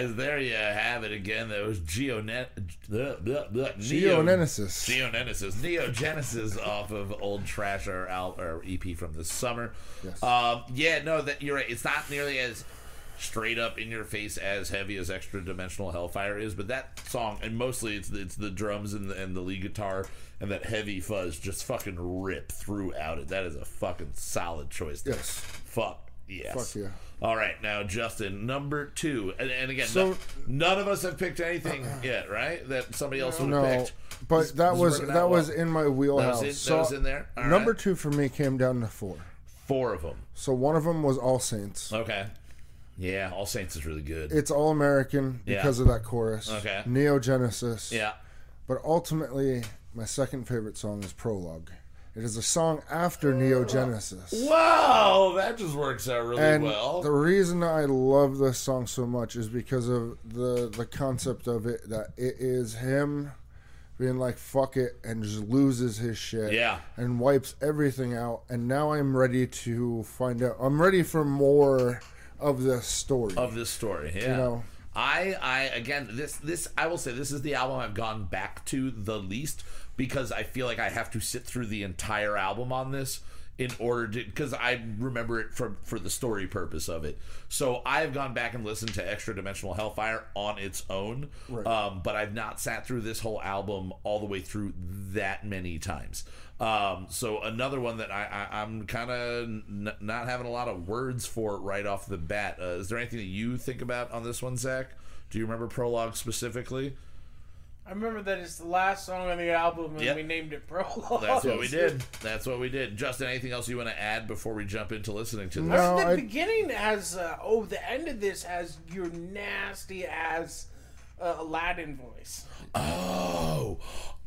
guys, there you have it again. That was Geonet, the, the, the, Geonenesis. Geonenesis, Neo Genesis off of Old Trash, our, al- our EP from this summer. Yes. Um, yeah, no, that you're right. It's not nearly as straight up in your face as heavy as Extra Dimensional Hellfire is, but that song, and mostly it's the, it's the drums and the, and the lead guitar and that heavy fuzz just fucking rip throughout it. That is a fucking solid choice. Yes. Fuck yes. Fuck yeah. All right, now Justin, number two, and, and again, So- no- none of us have picked anything yet, right? That somebody else would have No, picked. but This- that this was that out was in my That wheelhouse. was in, that was in there. All number right. two for me came down to four. four of them. So one of them was All Saints. Okay. Yeah, All Saints is really good. It's all American Yeah. because of that chorus. Okay. Neo Genesis. yeah. But ultimately, my second favorite song is Prologue. It is a song after Neo Genesis. Wow, that just works out really And well. the reason I love this song so much is because of the the concept of it that it is him being like fuck it and just loses his shit Yeah. and wipes everything out and now I'm ready to find out I'm ready for more of this story. of this story. Yeah. know. I I again this this I will say this is the album I've gone back to the least because I feel like I have to sit through the entire album on this in order to because I remember it for for the story purpose of it. So I've gone back and listened to Extra Dimensional Hellfire on its own, Right. um, but I've not sat through this whole album all the way through that many times. Um, so another one that I, I I'm kind of n- not having a lot of words for right off the bat. Uh, is there anything that you think about on this one, Zach? Do you remember prologue specifically? I remember that it's the last song on the album, and Yep. we named it Prologue. That's what we did. That's what we did. Justin, anything else you want to add before we jump into listening to this? No. the I- beginning has uh, oh the end of this has your nasty ass uh, Aladdin voice. Oh,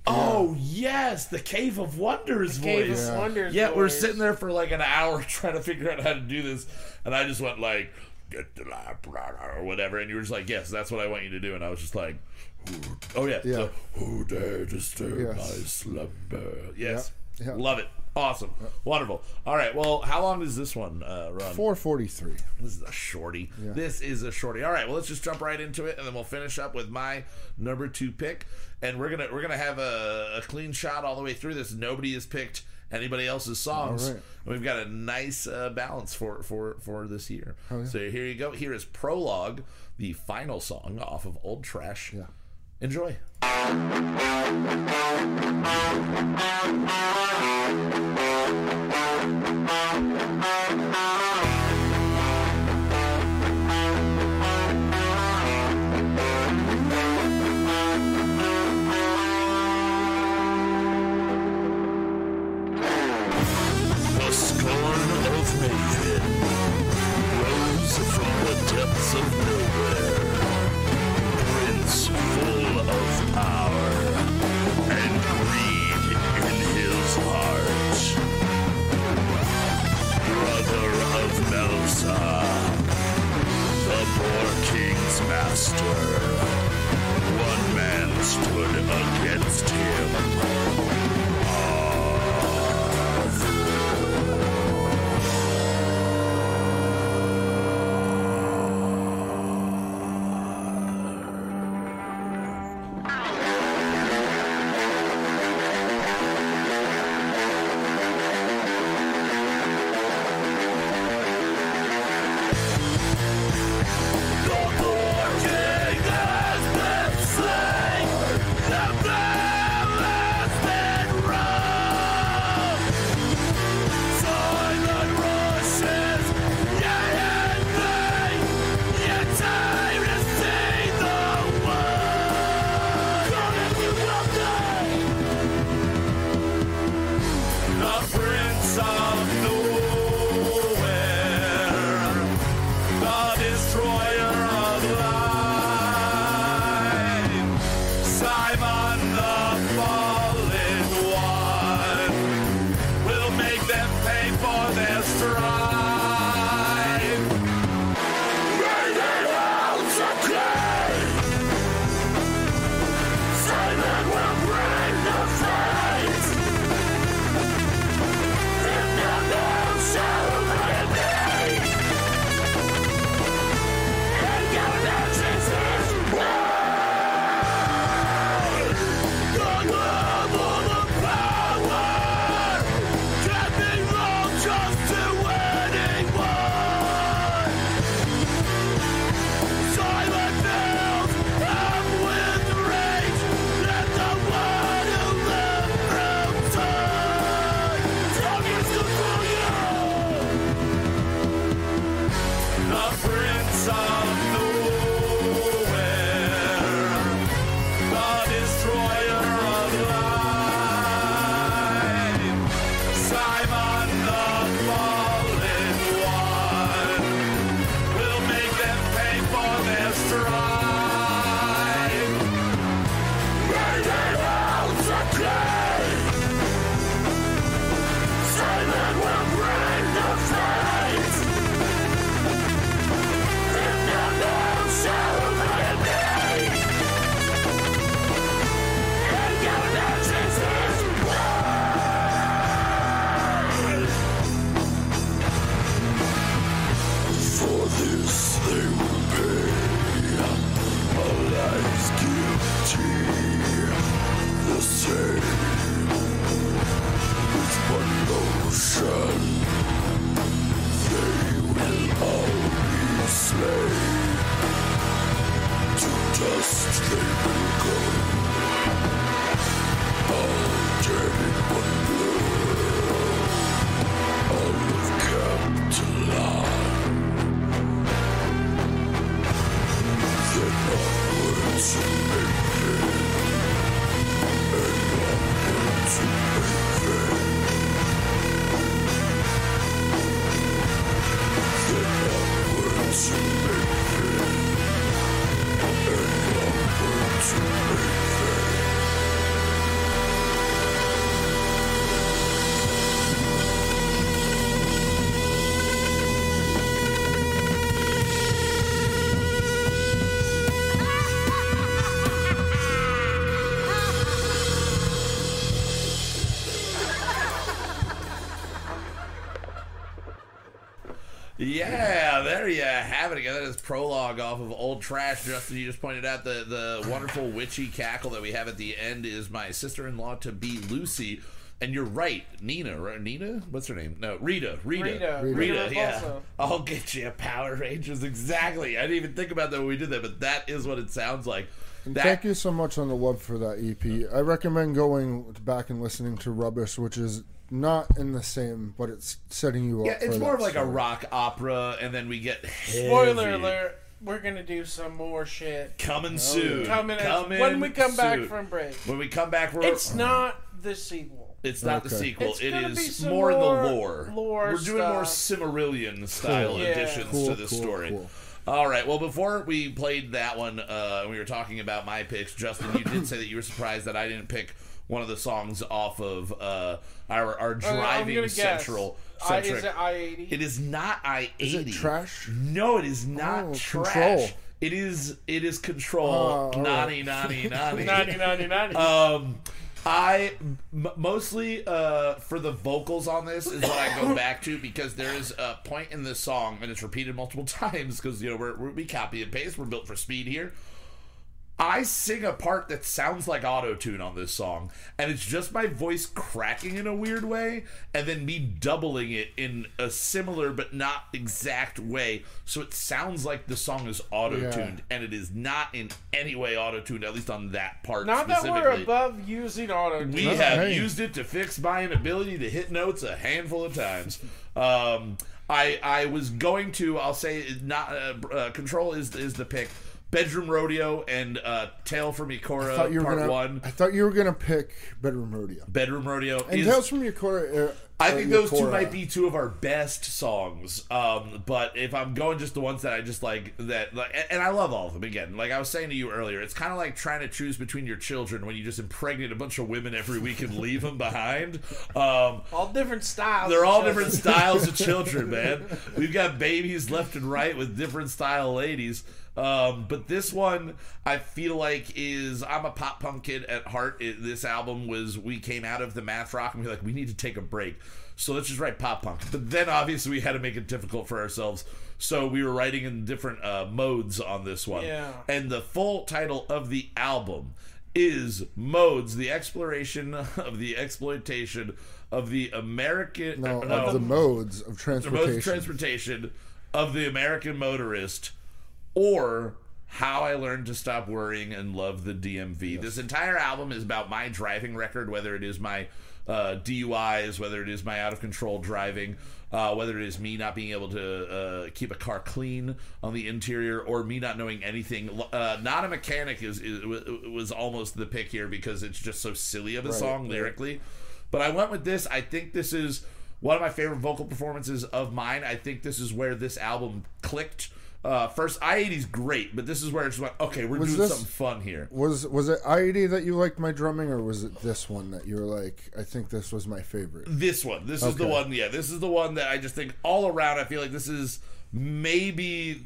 oh yes, the Cave of Wonders Cave voice. of Wonders. Yeah, we're sitting there for like an hour trying to figure out how to do this, and I just went like, "Get the lap," or whatever, and you were just like, "Yes, that's what I want you to do," and I was just like, "Who- "Oh yeah, Yeah. so, who dare disturb Yes. my slumber?" Yes, Yeah, yeah. love it, awesome, wonderful. All right, well, how long does this one uh, run? 443. This is a shorty. This is a shorty. All right, well let's just jump right into it, and then we'll finish up with my number two pick, and we're gonna we're gonna have a, a clean shot all the way through this. Nobody has picked anybody else's songs. All right. And We've got a nice uh, balance for for for this year. So here you go. Here is prologue, the final song off of Old Trash. Yeah. Enjoy. Yeah, there you have it again. That is prologue off of Old Trash. Justin, you just pointed out the, the wonderful witchy cackle that we have at the end is my sister in law to be Lucy. And you're right, Nina, right? Nina? What's her name? No, Rita. Rita. Rita. Rita, Rita yeah. Repulsa. I'll get you a Power Rangers. Exactly. I didn't even think about that when we did that, but that is what it sounds like. And That- thank you so much on the love for that EP. I recommend going back and listening to Rubbish, which is not in the same, but it's setting you up. Yeah, it's for more that of like a rock opera, and then we get Spoiler heavy. alert: We're gonna do some more shit Coming soon. coming as- Coming when we come back from break. When we come back, we're It's not the sequel. It's not the sequel. It's It gonna be some more in the lore. lore We're doing more stuff. Silmarillion style Cool. Yeah. additions Cool, to this cool, story. cool. All right. Well, before we played that one, uh, we were talking about my picks. Justin, you did say that you were surprised that I didn't pick one of the songs off of uh, our our Uh, driving gonna guess. central. I, is it I eighty? It is not I Is eighty. it trash? No, it is not Oh, trash. Control. It is it is control. Oh, all right. Nani nani nani. Ninety ninety ninety. Um, I m- mostly uh, for the vocals on this is what I go back to because there is a point in this song and it's repeated multiple times because you know we're, we're we copy and paste. We're built for speed here. I sing a part that sounds like auto tune on this song, and it's just my voice cracking in a weird way, and then me doubling it in a similar but not exact way, so it sounds like the song is auto tuned, and it is not in any way auto tuned, at least on that part. Not that we're above using auto. Tune. We have used it to fix my inability to hit notes a handful of times. Um, I I was going to I'll say not uh, uh, control is is the pick. Bedroom Rodeo and uh, Tale from I Ikora thought you were Part gonna. One. I thought you were gonna pick Bedroom Rodeo Bedroom Rodeo and is Tales from Yakora. Uh, I uh, think those two might be two of our best songs. Um, but if I'm going just the ones that I just like that like and- and I love all of them again. Like I was saying to you earlier, it's kind of like trying to choose between your children when you just impregnate a bunch of women every week and leave them behind. Um, all different styles. they're all of different styles of children, man. We've got babies left and right with different style ladies. Um, but this one, I feel like is I'm a pop punk kid at heart. It, this album was we came out of the math rock and we were like we need to take a break, so let's just write pop punk. But then obviously we had to make it difficult for ourselves, so we were writing in different uh, modes on this one. Yeah. And the full title of the album is Modes: The Exploration of the Exploitation of the American No, no, of the modes of the modes transportation. of transportation of the American motorist, or how I learned to stop worrying and love the DMV. This entire album is about my driving record, whether it is my uh, DUIs, whether it is my out of control driving. Uh, whether it is me not being able to uh, keep a car clean on the interior, or me not knowing anything, uh, not a mechanic is, is was almost the pick here because it's just so silly of a Right, song right. lyrically. But I went with this. I think this is one of my favorite vocal performances of mine. I think this is where this album clicked. Uh, first, I-80's great, but this is where it's like, okay, we're Was doing this- something fun here. Was was it I-80 that you liked my drumming, or was it this one that you were like, I think this was my favorite? This one. This is the one. Yeah, this is the one that I just think all around. I feel like this is maybe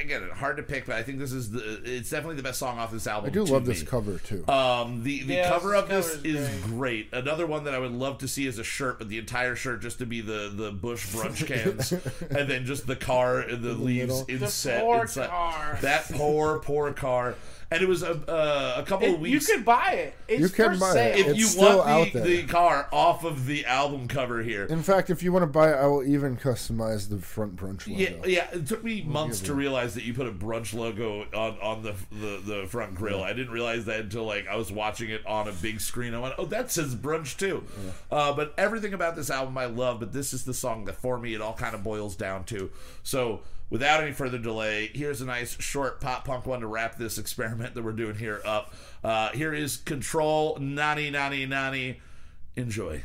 again hard to pick, but I think this is the. It's definitely the best song off this album. I do to love this cover too. Um, the the Yeah, cover of this is is great. Another one that I would love to see is a shirt, but the entire shirt just to be the the Bush brunch cans, and then just the car and the leaves middle. inset poor inside. car. That poor poor car. And it was a uh, a couple It- of you weeks. could buy it. It's You can for buy it. if It's you still want out the, there. the car off of the album cover here, In fact, if you want to buy it, I will even customize the front brunch logo. Yeah, yeah. It took me months to realize that you put a brunch logo on on the the, the front grill. I didn't realize that until like I was watching it on a big screen. I went, "Oh, that says brunch too." Uh, but everything about this album I love. But this is the song that for me it all kind of boils down to. So. Without any further delay, here's a nice short pop punk one to wrap this experiment that we're doing here up. Uh, here is Control Nani Nani Nani. Enjoy.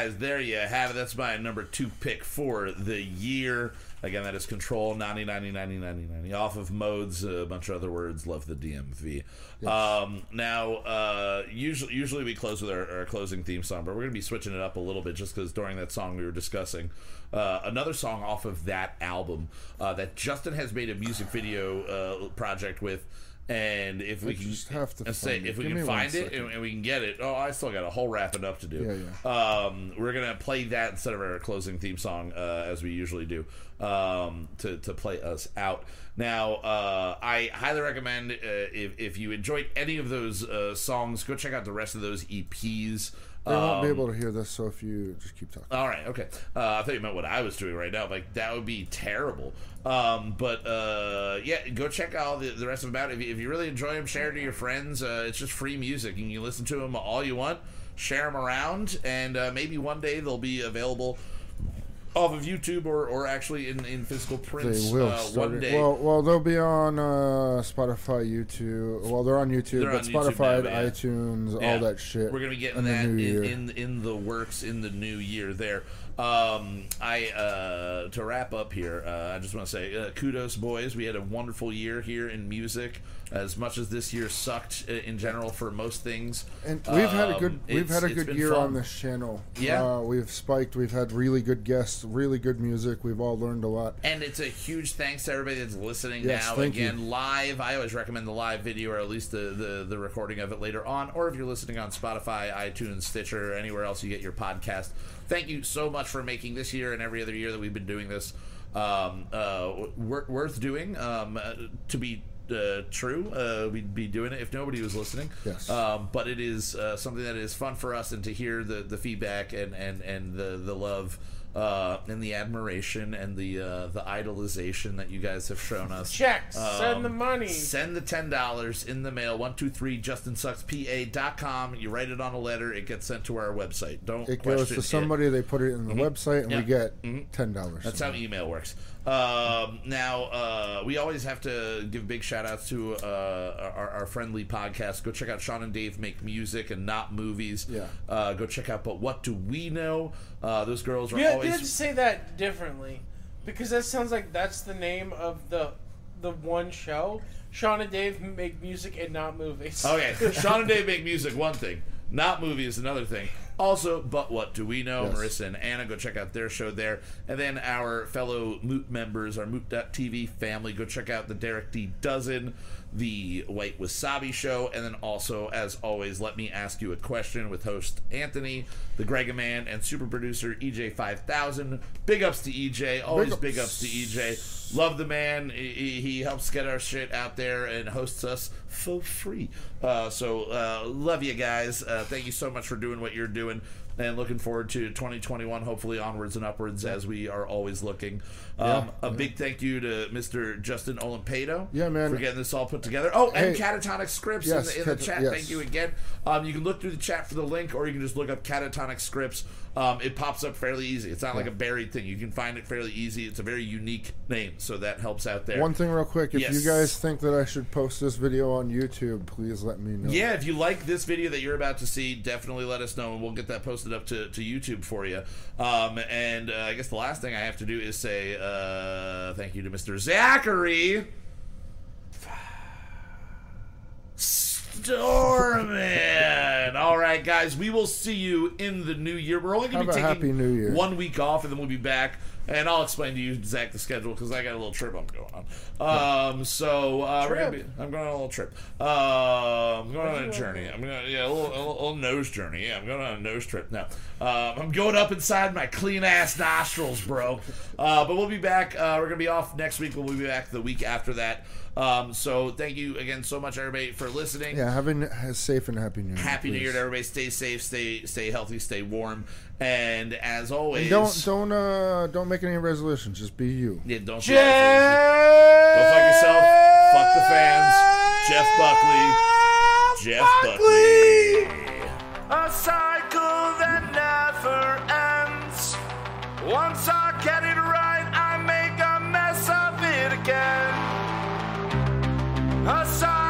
Guys, there you have it. That's my number two pick for the year. Again, that is Control 90 90 90 90 90. Off of modes, a bunch of other words. Love the DMV. Um, now, uh, usually, usually we close with our, our closing theme song, but we're going to be switching it up a little bit just because during that song we were discussing uh, another song off of that album uh, that Justin has made a music video uh, project with. And if we I can just have to say find it. if we Give can find it and, and we can get it, oh, I still got a whole wrapping up to do. Yeah, Um, we're gonna play that instead of our closing theme song uh, as we usually do um, to to play us out. Now, uh, I highly recommend uh, if if you enjoyed any of those uh, songs, go check out the rest of those EPs. They won't be Um, able to hear this, so if you just keep talking. all right, okay. Uh, I thought you meant what I was doing right now. Like that would be terrible. Um, but uh, yeah, go check out the, the rest of them out. If you, if you really enjoy them, share it to your friends. Uh, it's just free music, and you listen to them all you want. Share them around, and uh, maybe one day they'll be available off of YouTube or, or actually in, in physical prints They will uh, one day. Well, well, they'll be on uh, Spotify, YouTube. Well, they're on YouTube, They're but on YouTube Spotify, now, yeah. iTunes, Yeah. all that shit. We're gonna be getting in that in, in in the works in the new year. There. Um, I uh, to wrap up here. Uh, I just want to say uh, kudos, boys. We had a wonderful year here in music. As much as this year sucked uh, in general for most things, And we've had a good um, we've had a good year fun. on this channel. Yeah. uh, we've spiked. We've had really good guests, really good music. We've all learned a lot. And it's a huge thanks to everybody that's listening Yes, now. Again, you. live. I always recommend the live video or at least the, the, the recording of it later on. Or if you're listening on Spotify, iTunes, Stitcher, or anywhere else you get your podcast. Thank you so much for making this year and every other year that we've been doing this um, uh, wor- worth doing. Um, uh, to be uh, true, uh, we'd be doing it if nobody was listening. Yes. Um, but it is uh, something that is fun for us, and to hear the, the feedback and, and, and the the love uh, and the admiration and the uh, the idolization that you guys have shown us. Checks. Send the Um, money. Send the ten dollars in the mail. One two three justinsuckspa.com. You write it on a letter. It gets sent to our website. Don't It goes question to somebody. They put it in the website, and Yeah. we get Mhm. ten dollars. That's how email works. Um, now, uh, we always have to give big shout outs to uh, our, our friendly podcast. Go check out Sean and Dave Make Music and Not Movies. Yeah. Uh, go check out But What Do We Know? Uh, those girls are You, you always. have to say that differently, because that sounds like that's the name of the the one show. Sean and Dave make music and not movies. Okay, Sean and Dave make music, one thing. Not movie is another thing. Also, but what do we know? Yes. Marissa and Anna, go check out their show there. And then our fellow Moot members, our Moot.tv family, go check out the Derek D. Dozen, the White Wasabi Show, and then also, as always, let me ask you a question with host Anthony, the Gregaman, and super producer EJ5000. Big ups to EJ. Always ups. big ups to EJ. Love the man. He, he helps get our shit out there and hosts us for free. Uh, so uh, love you guys. Uh, thank you so much for doing what you're doing. And looking forward to 2021, hopefully onwards and upwards as we are always looking. Um, Yeah, a big thank you to Mr. Justin Olimpedo Yeah, man. for getting this all put together. Oh, and Hey. Catatonic Scripts Yes, in the, in the chat. yes. Thank you again. Um, you can look through the chat for the link, or you can just look up Catatonic Scripts. Um, it pops up fairly easy. It's not like a buried thing. You can find it fairly easy. It's a very unique name, so that helps out there. One thing, real quick. If Yes. you guys think that I should post this video on YouTube, please let me know. Yeah, if you like this video that you're about to see, definitely let us know, and we'll get that posted up to, to YouTube for you. Um, and uh, I guess the last thing I have to do is say uh, thank you to Mr. Zachary Storman. All right, guys, we will see you in the new year. We're only going to be taking happy new year. one week off, and then we'll be back. And I'll explain to you, Zach, the schedule because I got a little trip I'm going on. Um, so uh, we're gonna be, I'm going on a little trip. Uh, I'm going on a journey. I'm going, yeah, a little, a little, a little nose journey. Yeah, I'm going on a nose trip now. Uh, I'm going up inside my clean ass nostrils, bro. Uh, but we'll be back. Uh, we're gonna be off next week. We'll be back the week after that. Um, so thank you again so much, everybody, for listening. Yeah, have a safe and happy New Year. Happy New. Year to everybody. Stay safe, stay stay healthy, stay warm, and as always, And don't don't uh don't make any resolutions. Just be you. yeah, don't Jeff Go fuck yourself. Fuck the fans. Jeff Buckley. Jeff Buckley. A cycle that never ends. Once I get it right, I make a mess of it again. A cycle